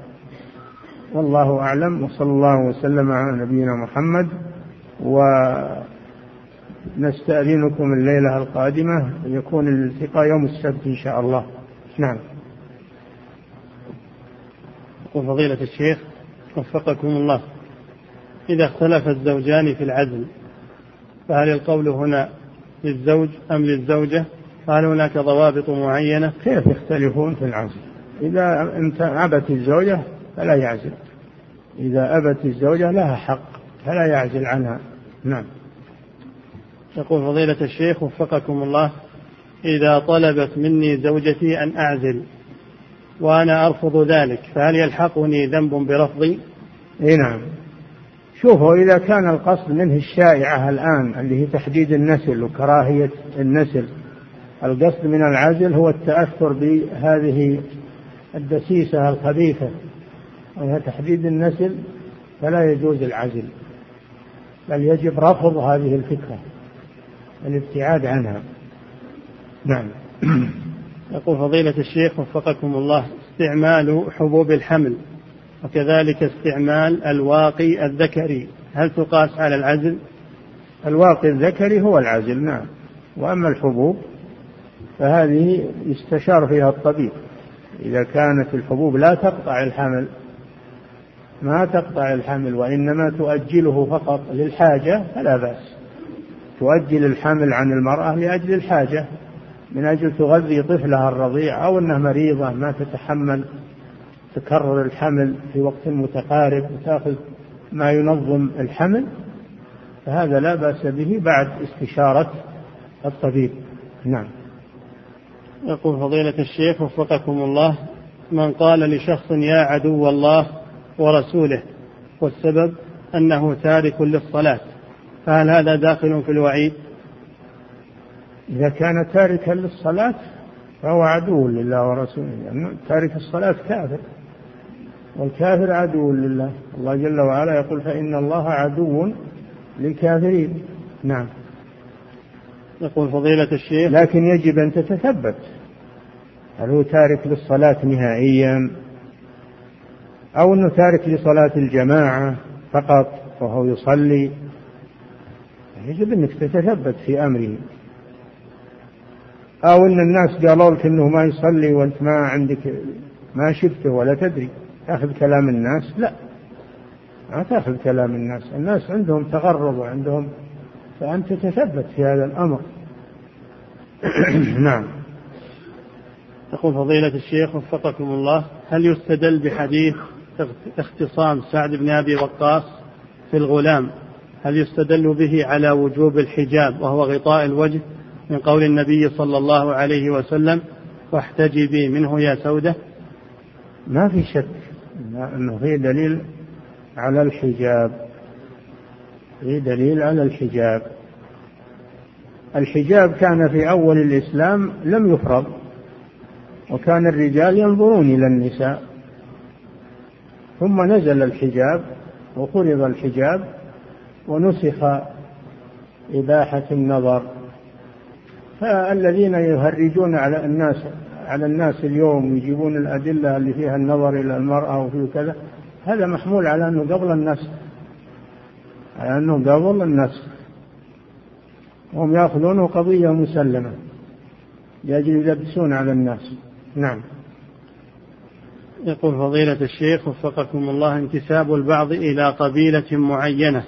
والله أعلم وصلى الله وسلم على نبينا محمد ونستأذنكم الليلة القادمة يكون الالتقاء يوم السبت إن شاء الله. نعم. وفضيلة الشيخ وفقكم الله إذا اختلف الزوجان في العزل فهل القول هنا للزوج أم للزوجة؟ هل هناك ضوابط معينة؟ كيف يختلفون في العزل؟ إذا أبت الزوجة فلا يعزل. إذا أبت الزوجة لها حق فلا يعزل عنها. نعم. يقول فضيلة الشيخ وفقكم الله إذا طلبت مني زوجتي أن أعزل وأنا أرفض ذلك فهل يلحقني ذنب برفضي؟ إي نعم. شوفوا إذا كان القصد منه الشائعة الآن اللي هي تحديد النسل وكراهية النسل القصد من العزل هو التأثر بهذه الدسيسة الخبيثة وهي تحديد النسل فلا يجوز العزل بل يجب رفض هذه الفكرة الابتعاد عنها. نعم. يقول فضيلة الشيخ وفقكم الله استعمال حبوب الحمل. وكذلك استعمال الواقي الذكري. هل تقاس على العزل؟ الواقي الذكري هو العزل نعم. وأما الحبوب فهذه يستشار فيها الطبيب. إذا كانت الحبوب لا تقطع الحمل ما تقطع الحمل وإنما تؤجله فقط للحاجة فلا بأس. تؤجل الحمل عن المرأة لأجل الحاجة من أجل تغذي طفلها الرضيع أو أنها مريضة ما تتحمل. تكرر الحمل في وقت متقارب وتأخذ ما ينظم الحمل فهذا لا بأس به بعد استشارة الطبيب. نعم. يقول فضيلة الشيخ وفقكم الله من قال لشخص يا عدو الله ورسوله والسبب أنه تارك للصلاة فهل هذا داخل في الوعيد؟ إذا كان تاركا للصلاة فهو عدو لله ورسوله يعني تارك الصلاة كافر. والكافر عدو لله. الله جل وعلا يقول فإن الله عدو للكافرين. نعم. يقول فضيلة الشيخ. لكن يجب أن تتثبت. هل هو تارك للصلاة نهائيا؟ أو أنه تارك لصلاة الجماعة فقط وهو يصلي؟ يجب أنك تتثبت في أمره. أو أن الناس قالوا لك أنه ما يصلي وأنت ما عندك ما شفته ولا تدري. تأخذ كلام الناس؟ لا. ما تأخذ كلام الناس. الناس عندهم تغرب وعندهم فأنت تثبت في هذا الأمر. نعم. يقول فضيلة الشيخ وفقكم الله هل يستدل بحديث اختصام سعد بن أبي وقاص في الغلام هل يستدل به على وجوب الحجاب وهو غطاء الوجه من قول النبي صلى الله عليه وسلم واحتجبي منه يا سودة ما في شك. أنه في دليل على الحجاب. في دليل على الحجاب. الحجاب كان في أول الإسلام لم يفرض وكان الرجال ينظرون إلى النساء. ثم نزل الحجاب وفرض الحجاب ونسخ إباحة النظر. فالذين يهرجون على الناس على الناس اليوم يجيبون الأدلة اللي فيها النظر إلى المرأة وفي كذا هذا محمول على أنه قبل النسخ على أنه قبل النسخ. هم يأخذونه قضية مسلمة لأجل يلبسون على الناس. نعم. يقول فضيلة الشيخ وفقكم الله انتساب البعض إلى قبيلة معينة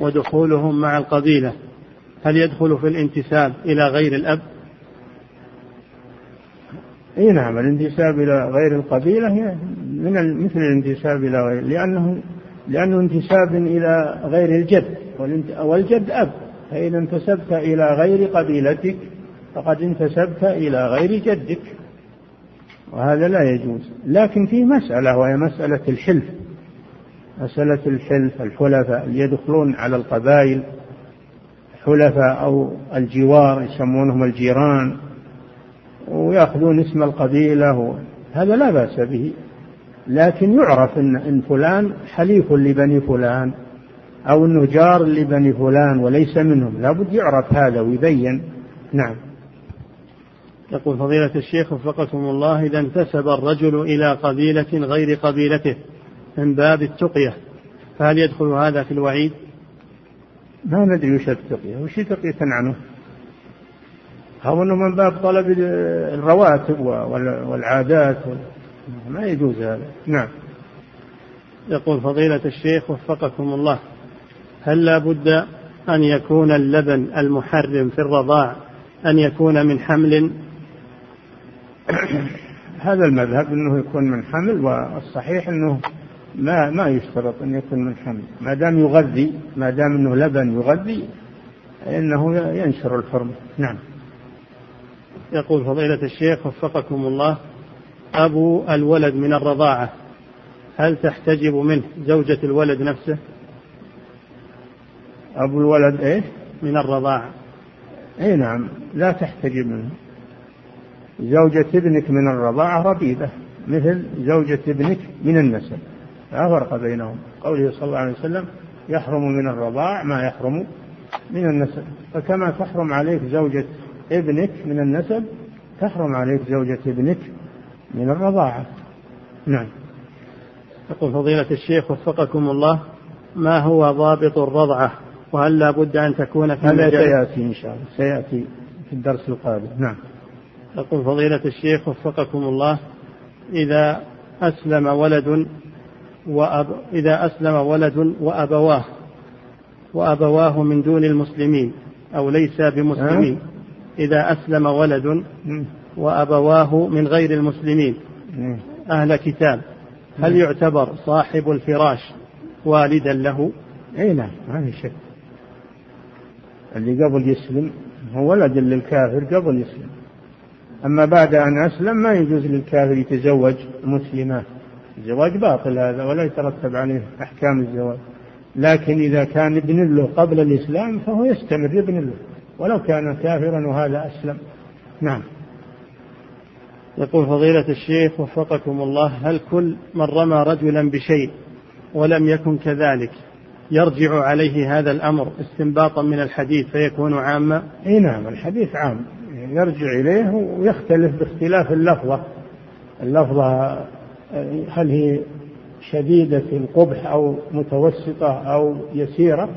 ودخولهم مع القبيلة هل يدخل في الانتساب إلى غير الأب؟ إي نعم الانتساب إلى غير القبيلة من مثل الانتساب إلى غير لأنه لأنه انتساب إلى غير الجد والجد أب فاذا انتسبت إلى غير قبيلتك فقد انتسبت إلى غير جدك وهذا لا يجوز. لكن في مسألة وهي مسألة الحلف مسألة الحلف الحلفاء اللي يدخلون على القبائل حلفاء أو الجوار يسمونهم الجيران ويأخذون اسم القبيلة هذا لا بأس به. لكن يعرف إن, إن فلان حليف لبني فلان أو أنه جار لبني فلان وليس منهم. لابد يعرف هذا ويبين. نعم. يقول فضيلة الشيخ وفقكم الله إذا انتسب الرجل إلى قبيلة غير قبيلته من باب التقية فهل يدخل هذا في الوعيد؟ ما ندري وش التقية وش تقية عنه؟ أو أنه من باب طلب الرواتب والعادات ما يجوز هذا. نعم. يقول فضيلة الشيخ وفقكم الله هل لا بد أن يكون اللبن المحرم في الرضاع أن يكون من حمل؟ هذا المذهب أنه يكون من حمل والصحيح أنه ما ما يشترط أن يكون من حمل. ما دام يغذي ما دام أنه لبن يغذي فإنه ينشر الحرمة. نعم. يقول فضيلة الشيخ وفقكم الله أبو الولد من الرضاعة هل تحتجب منه زوجة الولد نفسه؟ أبو الولد إيه؟ من الرضاعة. أي نعم لا تحتجب منه. زوجة ابنك من الرضاعة ربيبة مثل زوجة ابنك من النسب. لا فرق بينهم. قوله صلى الله عليه وسلم يحرم من الرضاع ما يحرم من النسب. فكما تحرم عليك زوجة ابنك من النسب تحرم عليك زوجة ابنك من الرضاعة. نعم. يقول فضيلة الشيخ وفقكم الله ما هو ضابط الرضعة؟ وهل لا بد أن تكون في هذا سيأتي إن شاء الله. سيأتي في الدرس القادم. نعم. يقول فضيلة الشيخ وفقكم الله إذا أسلم ولد وأب إذا أسلم ولد وأبواه وأبواه من دون المسلمين أو ليس بمسلمين. إذا أسلم ولد وأبواه من غير المسلمين. أهل كتاب. هل يعتبر صاحب الفراش والدا له؟ اي نعم ما في شك. اللي قبل يسلم هو ولد للكافر قبل يسلم. أما بعد أن أسلم ما يجوز للكافر يتزوج مسلمات الزواج باطل هذا ولا يترتب عليه أحكام الزواج. لكن إذا كان ابن له قبل الإسلام فهو يستمر ابن له. ولو كان كافرا وهذا أسلم. نعم. يقول فضيلة الشيخ وفقكم الله هل كل من رمى رجلا بشيء ولم يكن كذلك يرجع عليه هذا الأمر استنباطا من الحديث فيكون عاما؟ إي نعم الحديث عام. يرجع إليه ويختلف باختلاف اللفظة. اللفظة هل هي شديدة القبح أو متوسطة أو يسيرة؟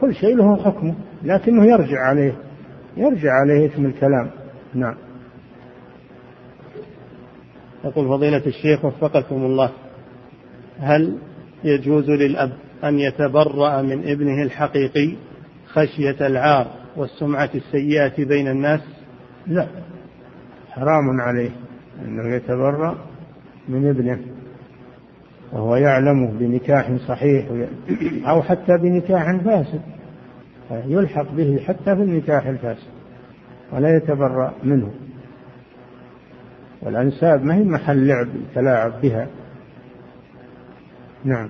كل شيء له حكمه لكنه يرجع عليه يرجع عليه اسم الكلام. نعم. يقول فضيلة الشيخ وفقكم الله هل يجوز للأب أن يتبرأ من ابنه الحقيقي خشية العار والسمعة السيئة بين الناس؟ لا. حرام عليه أنه يتبرأ من ابنه. وهو يعلمه بنكاح صحيح أو حتى بنكاح فاسد. يلحق به حتى في النكاح الفاسد ولا يتبرأ منه. والأنساب ما هي محل لعب يتلاعب بها. نعم.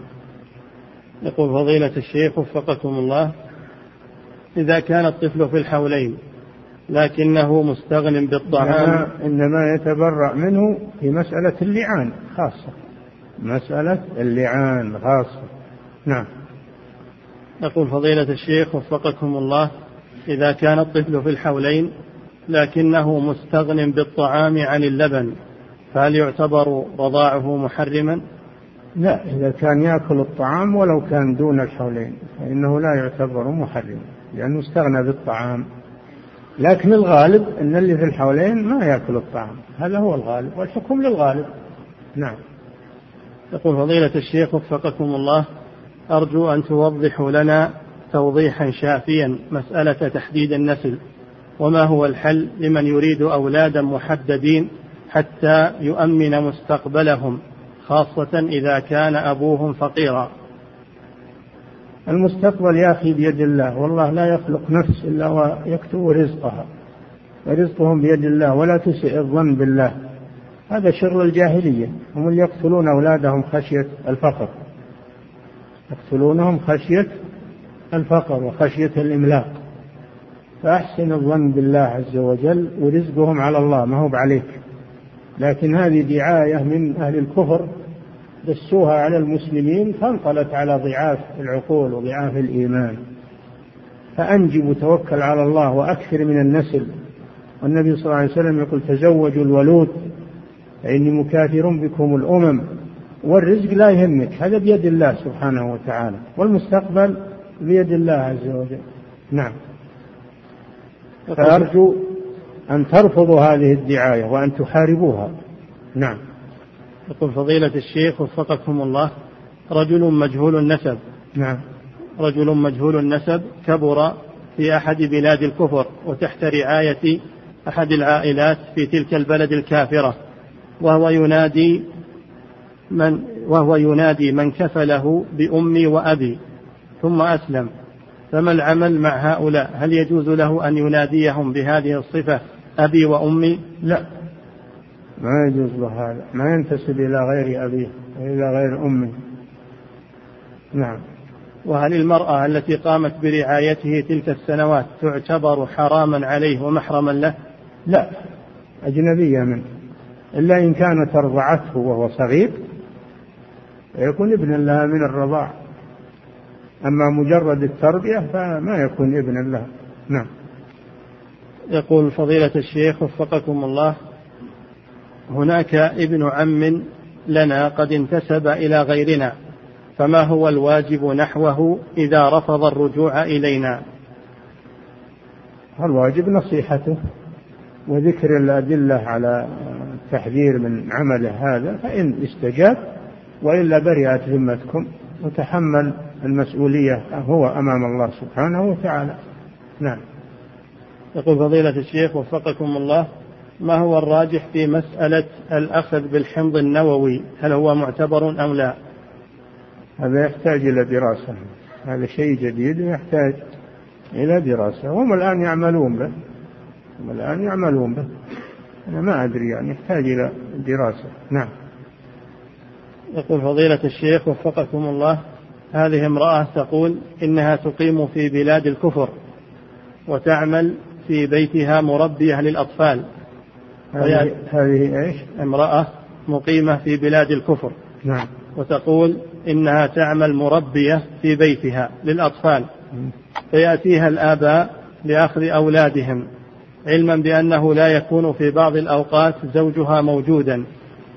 يقول فضيلة الشيخ وفقكم الله إذا كان الطفل في الحولين لكنه مستغن بالطعام. إنما, إنما يتبرأ منه في مسألة اللعان خاصة. مسألة اللعان خاصة نعم. يقول فضيلة الشيخ وفقكم الله إذا كان الطفل في الحولين لكنه مستغن بالطعام عن اللبن فهل يعتبر رضاعه محرما؟ لا إذا كان يأكل الطعام ولو كان دون الحولين فإنه لا يعتبر محرما لأنه استغنى بالطعام. لكن الغالب أن اللي في الحولين ما يأكل الطعام هذا هو الغالب والحكم للغالب. نعم. يقول فضيلة الشيخ وفقكم الله أرجو أن توضحوا لنا توضيحا شافيا مسألة تحديد النسل وما هو الحل لمن يريد أولادا محددين حتى يؤمن مستقبلهم خاصة إذا كان أبوهم فقيرا؟ المستقبل يا أخي بيد الله والله لا يخلق نفس إلا ويكتب رزقها ورزقهم بيد الله ولا تسئ الظن بالله. هذا شر الجاهلية. هم اللي يقتلون أولادهم خشية الفقر. يقتلونهم خشية الفقر وخشية الإملاق. فأحسن الظن بالله عز وجل ورزقهم على الله ما هو عليك لكن هذه دعاية من أهل الكفر دسوها على المسلمين فانقلت على ضعاف العقول وضعاف الإيمان. فأنجب وتوكل على الله وأكثر من النسل. والنبي صلى الله عليه وسلم يقول تزوجوا الولود فإني مكاثر بكم الأمم والرزق لا يهمك هذا بيد الله سبحانه وتعالى والمستقبل بيد الله عز وجل. نعم. فأرجو أن ترفضوا هذه الدعاية وأن تحاربوها. نعم. يقول فضيلة الشيخ وفقكم الله رجل مجهول النسب. نعم. رجل مجهول النسب كبر في أحد بلاد الكفر وتحت رعاية أحد العائلات في تلك البلد الكافرة. وهو ينادي من وهو ينادي من كفله بأمي وأبي ثم أسلم. فما العمل مع هؤلاء؟ هل يجوز له أن يناديهم بهذه الصفة أبي وأمي؟ لا. ما يجوز له هذا. ما ينتسب إلى غير أبيه إلى غير أمه نعم. وهل المرأة التي قامت برعايته تلك السنوات تعتبر حراما عليه ومحرما له؟ لا. أجنبية منه. إلا إن كانت أرضعته وهو صغير يكون ابنا لها من الرضاع. أما مجرد التربية فما يكون ابنا لها. نعم. يقول فضيلة الشيخ وفقكم الله هناك ابن عم لنا قد انتسب إلى غيرنا فما هو الواجب نحوه إذا رفض الرجوع إلينا؟ الواجب نصيحته وذكر الأدلة على التحذير من عمله هذا فإن استجاب وإلا برئت ذمتكم وتحمل المسؤولية هو أمام الله سبحانه وتعالى. نعم. يقول فضيلة الشيخ وفقكم الله ما هو الراجح في مسألة الأخذ بالحمض النووي؟ هل هو معتبر أم لا؟ هذا يحتاج إلى دراسة. هذا شيء جديد يحتاج إلى دراسة. هم الآن يعملون به. هم الآن يعملون به. أنا ما أدري يعني يحتاج إلى دراسة. نعم. يقول فضيلة الشيخ وفقكم الله هذه امرأة تقول إنها تقيم في بلاد الكفر وتعمل في بيتها مربية للأطفال. هذه هذه إيش؟ امرأة مقيمة في بلاد الكفر. نعم. وتقول إنها تعمل مربية في بيتها للأطفال. فيأتيها الآباء لأخذ أولادهم. علما بأنه لا يكون في بعض الأوقات زوجها موجودا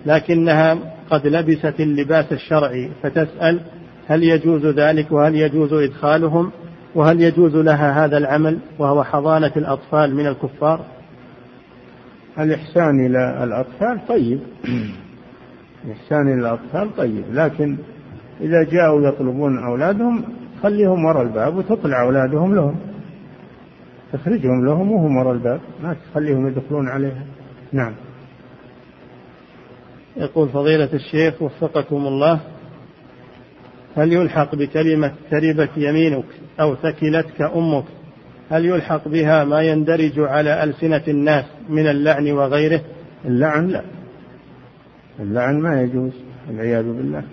لكنها قد لبست اللباس الشرعي فتسأل هل يجوز ذلك وهل يجوز إدخالهم وهل يجوز لها هذا العمل وهو حضانة الأطفال من الكفار؟ الإحسان إلى الأطفال طيب. الإحسان إلى الأطفال طيب لكن إذا جاءوا يطلبون أولادهم خليهم وراء الباب وتطلع أولادهم لهم. تخرجهم لهم وهم وراء الباب. ما تخليهم يدخلون عليها. نعم. يقول فضيلة الشيخ وفقكم الله هل يلحق بكلمة تربت يمينك أو ثكلتك أمك؟ هل يلحق بها ما يندرج على ألسنة الناس من اللعن وغيره؟ اللعن لا. اللعن ما يجوز والعياذ بالله.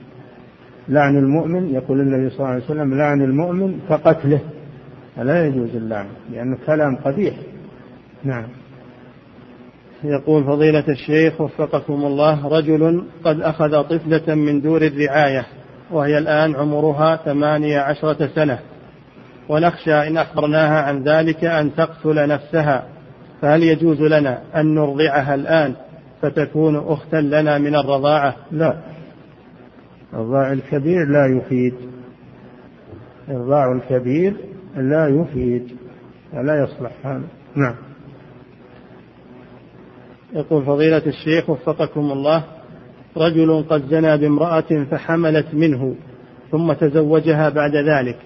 لعن المؤمن يقول النبي صلى الله عليه وسلم لعن المؤمن كقتله. فلا يجوز اللعن لأنه كلام قبيح. نعم. يقول فضيلة الشيخ وفقكم الله رجل قد أخذ طفلة من دور الرعاية وهي الآن عمرها ثمانية عشرة سنة. ونخشى إن أخبرناها عن ذلك أن تقتل نفسها. فهل يجوز لنا أن نرضعها الآن فتكون أختا لنا من الرضاعة؟ لا. الرضاع الكبير لا يفيد. الرضاع الكبير لا يفيد لا يصلح. هذا. نعم. يقول فضيلة الشيخ وفقكم الله رجل قد زنى بامرأة فحملت منه ثم تزوجها بعد ذلك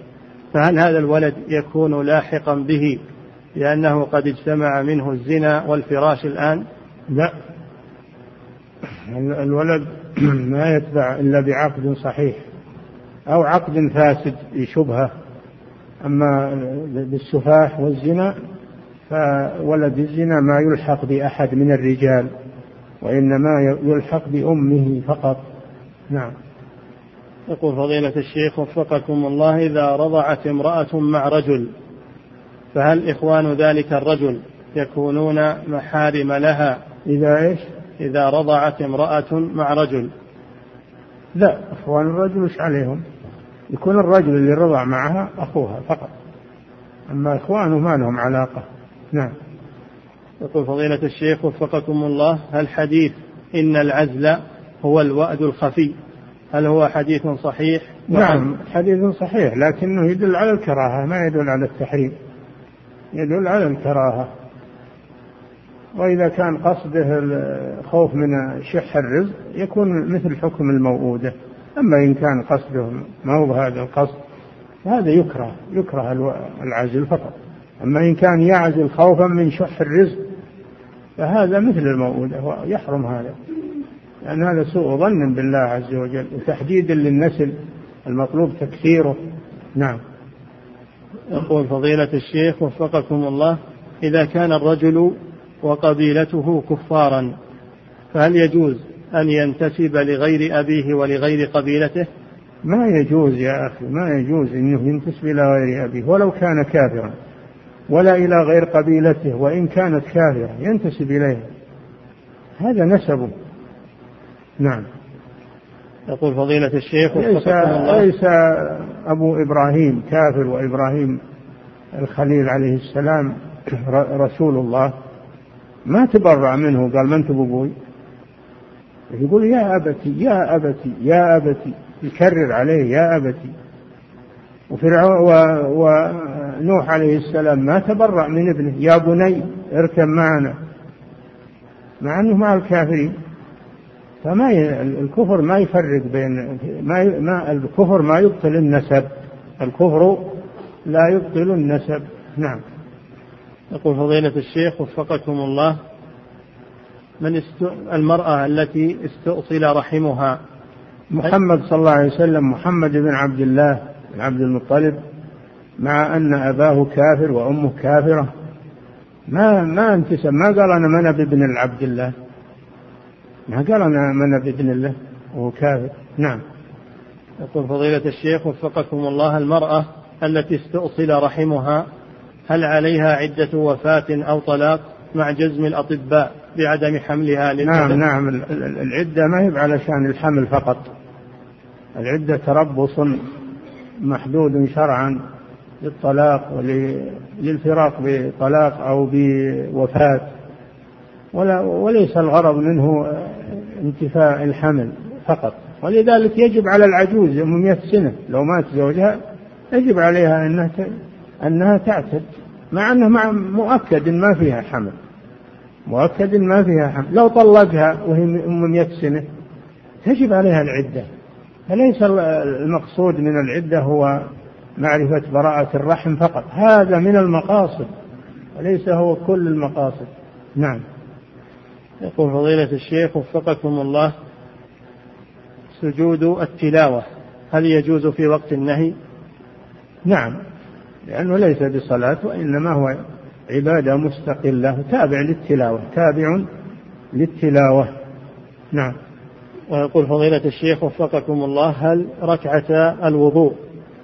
فهل هذا الولد يكون لاحقا به لأنه قد اجتمع منه الزنا والفراش الآن؟ لا. الولد ما يتبع إلا بعقد صحيح أو عقد فاسد بشبهة أما بالسفاح والزنا فولد الزنا ما يلحق بأحد من الرجال وإنما يلحق بأمه فقط. نعم. يقول فضيلة الشيخ وفقكم الله إذا رضعت امرأة مع رجل فهل إخوان ذلك الرجل يكونون محارم لها؟ إذا إيش؟ إذا رضعت امرأة مع رجل. لا إخوان الرجل إيش عليهم. يكون الرجل اللي رضع معها أخوها فقط. أما إخوانه ما لهم علاقة. نعم. يقول فضيلة الشيخ وفقكم الله هل حديث إن العزل هو الوأد الخفي. هل هو حديث صحيح؟ نعم حديث صحيح لكنه يدل على الكراهة ما يدل على التحريم. يدل على الكراهة. وإذا كان قصده الخوف من شح الرزق يكون مثل حكم الموؤودة. أما إن كان قصده ما هو بهذا القصد فهذا يكره يكره العزل فقط. أما إن كان يعزل خوفا من شح الرزق فهذا مثل الموؤودة ويحرم هذا. لأن هذا سوء ظن بالله عز وجل وتحديدا للنسل المطلوب تكثيره. نعم. يقول فضيلة الشيخ وفقكم الله إذا كان الرجل وقبيلته كفارا فهل يجوز أن ينتسب لغير أبيه ولغير قبيلته؟ ما يجوز يا أخي ما يجوز أنه ينتسب إلى غير أبيه ولو كان كافرا ولا إلى غير قبيلته وإن كانت كافرة ينتسب إليها. هذا نسبه نعم. يقول فضيلة الشيخ ليس, ليس أبو إبراهيم كافر وإبراهيم الخليل عليه السلام رسول الله. ما تبرع منه؟ قال من تبوي يقول يا أبتي يا أبتي يا أبتي يكرر عليه يا أبتي. وفرعون ونوح عليه السلام ما تبرع من ابنه يا بني اركب معنا. مع أنه مع الكافرين. فما ي... الكفر ما يفرق بين ما, ي... ما الكفر ما يبطل النسب. الكفر لا يبطل النسب. نعم. يقول فضيلة الشيخ وفقكم الله. من است... المرأة التي استؤصل رحمها. محمد صلى الله عليه وسلم محمد بن عبد الله بن عبد المطلب مع أن أباه كافر وأمه كافرة. ما ما انتسب ما قال أنا منب ابن العبد الله؟ ما قال أنا منب ابن الله؟ وهو كافر. نعم. يقول فضيلة الشيخ وفقكم الله المرأة التي استؤصل رحمها هل عليها عدة وفاة أو طلاق؟ مع جزم الأطباء بعدم حملها نعم نعم. العدة ما هي علشان الحمل فقط. العدة تربص محدود شرعا للطلاق وللفراق بطلاق أو بوفاة. ولا وليس الغرض منه انتفاء الحمل فقط. ولذلك يجب على العجوز 100 سنة لو مات زوجها يجب عليها أنها أنها تعتد مع أنه مع مؤكد ما فيها حمل. مؤكد ما فيها حمل لو طلقها وهي أم 100 سنة تجب عليها العدة. فليس المقصود من العدة هو معرفة براءة الرحم فقط. هذا من المقاصد وليس هو كل المقاصد. نعم. يقول فضيلة الشيخ وفقكم الله سجود التلاوة هل يجوز في وقت النهي؟ نعم لأنه ليس بصلاة وإنما هو عبادة مستقلة تابع للتلاوة تابع للتلاوة. نعم. ويقول فضيلة الشيخ وفقكم الله هل ركعة الوضوء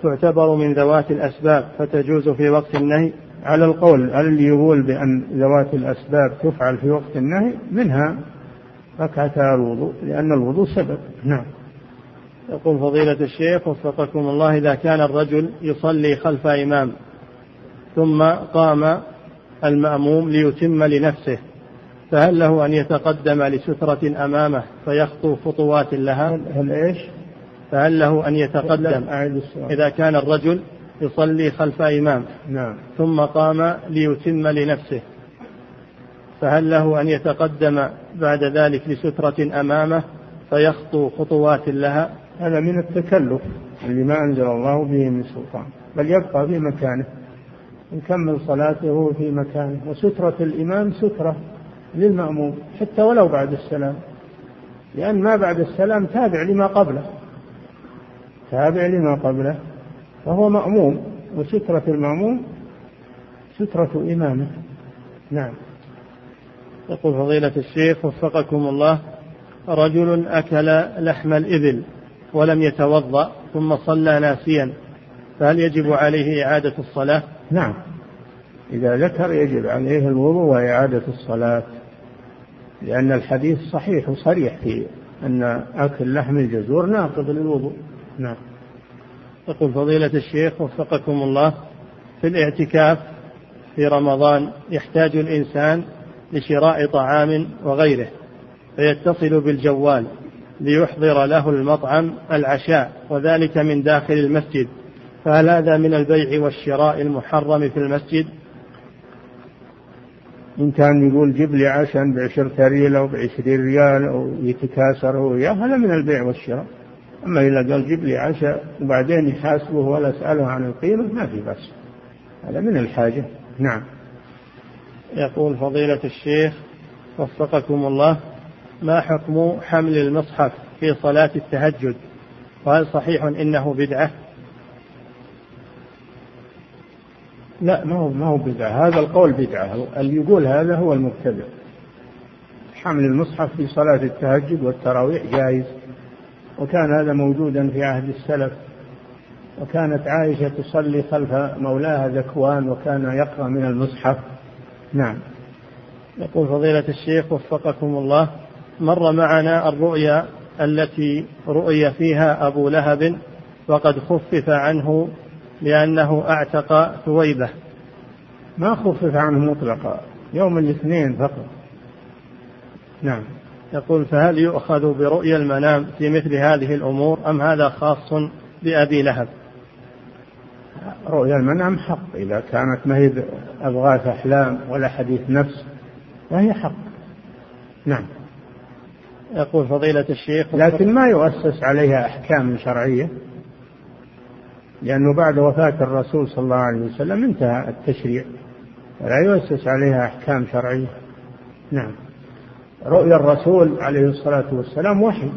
تعتبر من ذوات الأسباب فتجوز في وقت النهي؟ على القول على اللي يقول بأن ذوات الأسباب تفعل في وقت النهي؟ منها ركعتا الوضوء لأن الوضوء سبب. نعم. يقول فضيلة الشيخ وفقكم الله إذا كان الرجل يصلي خلف إمام ثم قام المأموم ليتم لنفسه فهل له أن يتقدم لسترة أمامه فيخطو خطوات لها؟ هل إيش؟ فهل له أن يتقدم؟ إذا كان الرجل يصلي خلف إمام نعم. ثم قام ليتم لنفسه فهل له أن يتقدم بعد ذلك لسترة أمامه فيخطو خطوات لها؟ هذا من التكلف اللي ما أنزل الله به من سلطان بل يبقى في مكانه. يكمل صلاته في مكانه. وسترة الإمام سترة للمأموم حتى ولو بعد السلام. لأن ما بعد السلام تابع لما قبله. تابع لما قبله. فهو مأموم. وسترة المأموم سترة إمامه. نعم. يقول فضيلة الشيخ وفقكم الله رجل أكل لحم الإبل ولم يتوضأ ثم صلى ناسيا فهل يجب عليه إعادة الصلاة؟ نعم. إذا ذكر يجب عليه الوضوء وإعادة الصلاة لأن الحديث صحيح وصريح في أن أكل لحم الجزور ناقض للوضوء. نعم. يقول فضيلة الشيخ وفقكم الله في الاعتكاف في رمضان يحتاج الإنسان لشراء طعام وغيره فيتصل بالجوال ليحضر له المطعم العشاء وذلك من داخل المسجد. فهل هذا من البيع والشراء المحرم في المسجد؟ إن كان يقول جيب لي عشاء بعشرة ريال أو بعشرين ريال أو يتكاثر هو وياه هذا من البيع والشراء. أما إذا قال جيب لي عشاء وبعدين يحاسبه ولا أسأله عن القيمة ما في بس هذا من الحاجة. نعم. يقول فضيلة الشيخ وفقكم الله ما حكم حمل المصحف في صلاة التهجد؟ وهل صحيح إنه بدعة؟ لا ما هو ما هو بدعة. هذا القول بدعة. اللي يقول هذا هو المبتدع. حمل المصحف في صلاة التهجد والتراويح جائز وكان هذا موجودا في عهد السلف. وكانت عائشة تصلي خلف مولاها ذكوان وكان يقرأ من المصحف. نعم. يقول فضيلة الشيخ وفقكم الله مر معنا الرؤيا التي رؤي فيها أبو لهب وقد خفف عنه لأنه أعتق ثويبة. ما خفف عنه مطلقا يوم الاثنين فقط. نعم. يقول فهل يؤخذ برؤيا المنام في مثل هذه الأمور أم هذا خاص بأبي لهب؟ رؤيا المنام حق إذا كانت ما هي أضغاث أحلام ولا حديث نفس فهي حق. نعم. يقول فضيلة الشيخ لكن ما يؤسس عليها أحكام شرعية. لأنه بعد وفاة الرسول صلى الله عليه وسلم انتهى التشريع. ولا يؤسس عليها أحكام شرعية. نعم. رؤيا الرسول عليه الصلاة والسلام وحي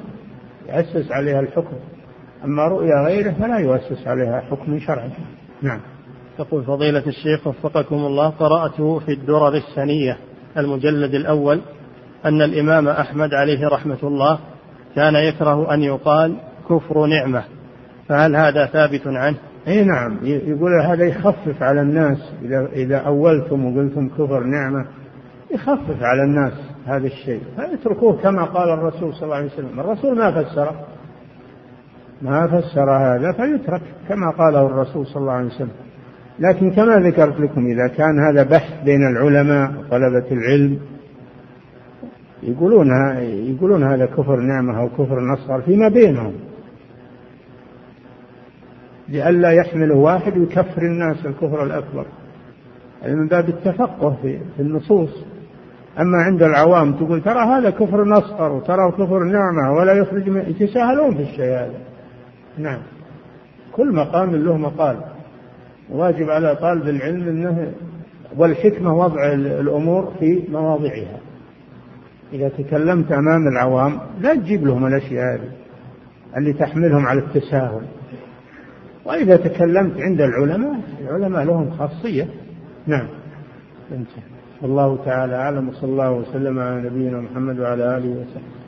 يؤسس عليها الحكم. أما رؤيا غيره فلا يؤسس عليها حكم شرعي. نعم. يقول فضيلة الشيخ وفقكم الله قرأت في الدرر السنية المجلد الأول أن الإمام أحمد عليه رحمة الله كان يكره أن يقال كفر نعمة. فهل هذا ثابت عنه؟ إي نعم. يقول هذا يخفف على الناس. إذا إذا أولتم وقلتم كفر نعمة يخفف على الناس هذا الشيء. فيتركوه كما قال الرسول صلى الله عليه وسلم. الرسول ما فسره ما فسر هذا فيترك كما قاله الرسول صلى الله عليه وسلم. لكن كما ذكرت لكم إذا كان هذا بحث بين العلماء وطلبة العلم يقولون يقولون هذا كفر نعمة أو كفر نصر فيما بينهم. لئلا يحمله واحد ويكفر الناس الكفر الأكبر. هذا من باب التفقه في النصوص. أما عند العوام تقول ترى هذا كفر نصر وترى كفر نعمة ولا يخرج من يتساهلون في الشيء هذا. نعم. كل مقام له مقال. واجب على طالب العلم انه والحكمة وضع الأمور في مواضعها. إذا تكلمت أمام العوام لا تجيب لهم الأشياء هذه اللي تحملهم على التساهل. وإذا تكلمت عند العلماء العلماء لهم خاصية. نعم. الله تعالى أعلم وصلى الله وسلم على نبينا محمد وعلى آله وصحبه.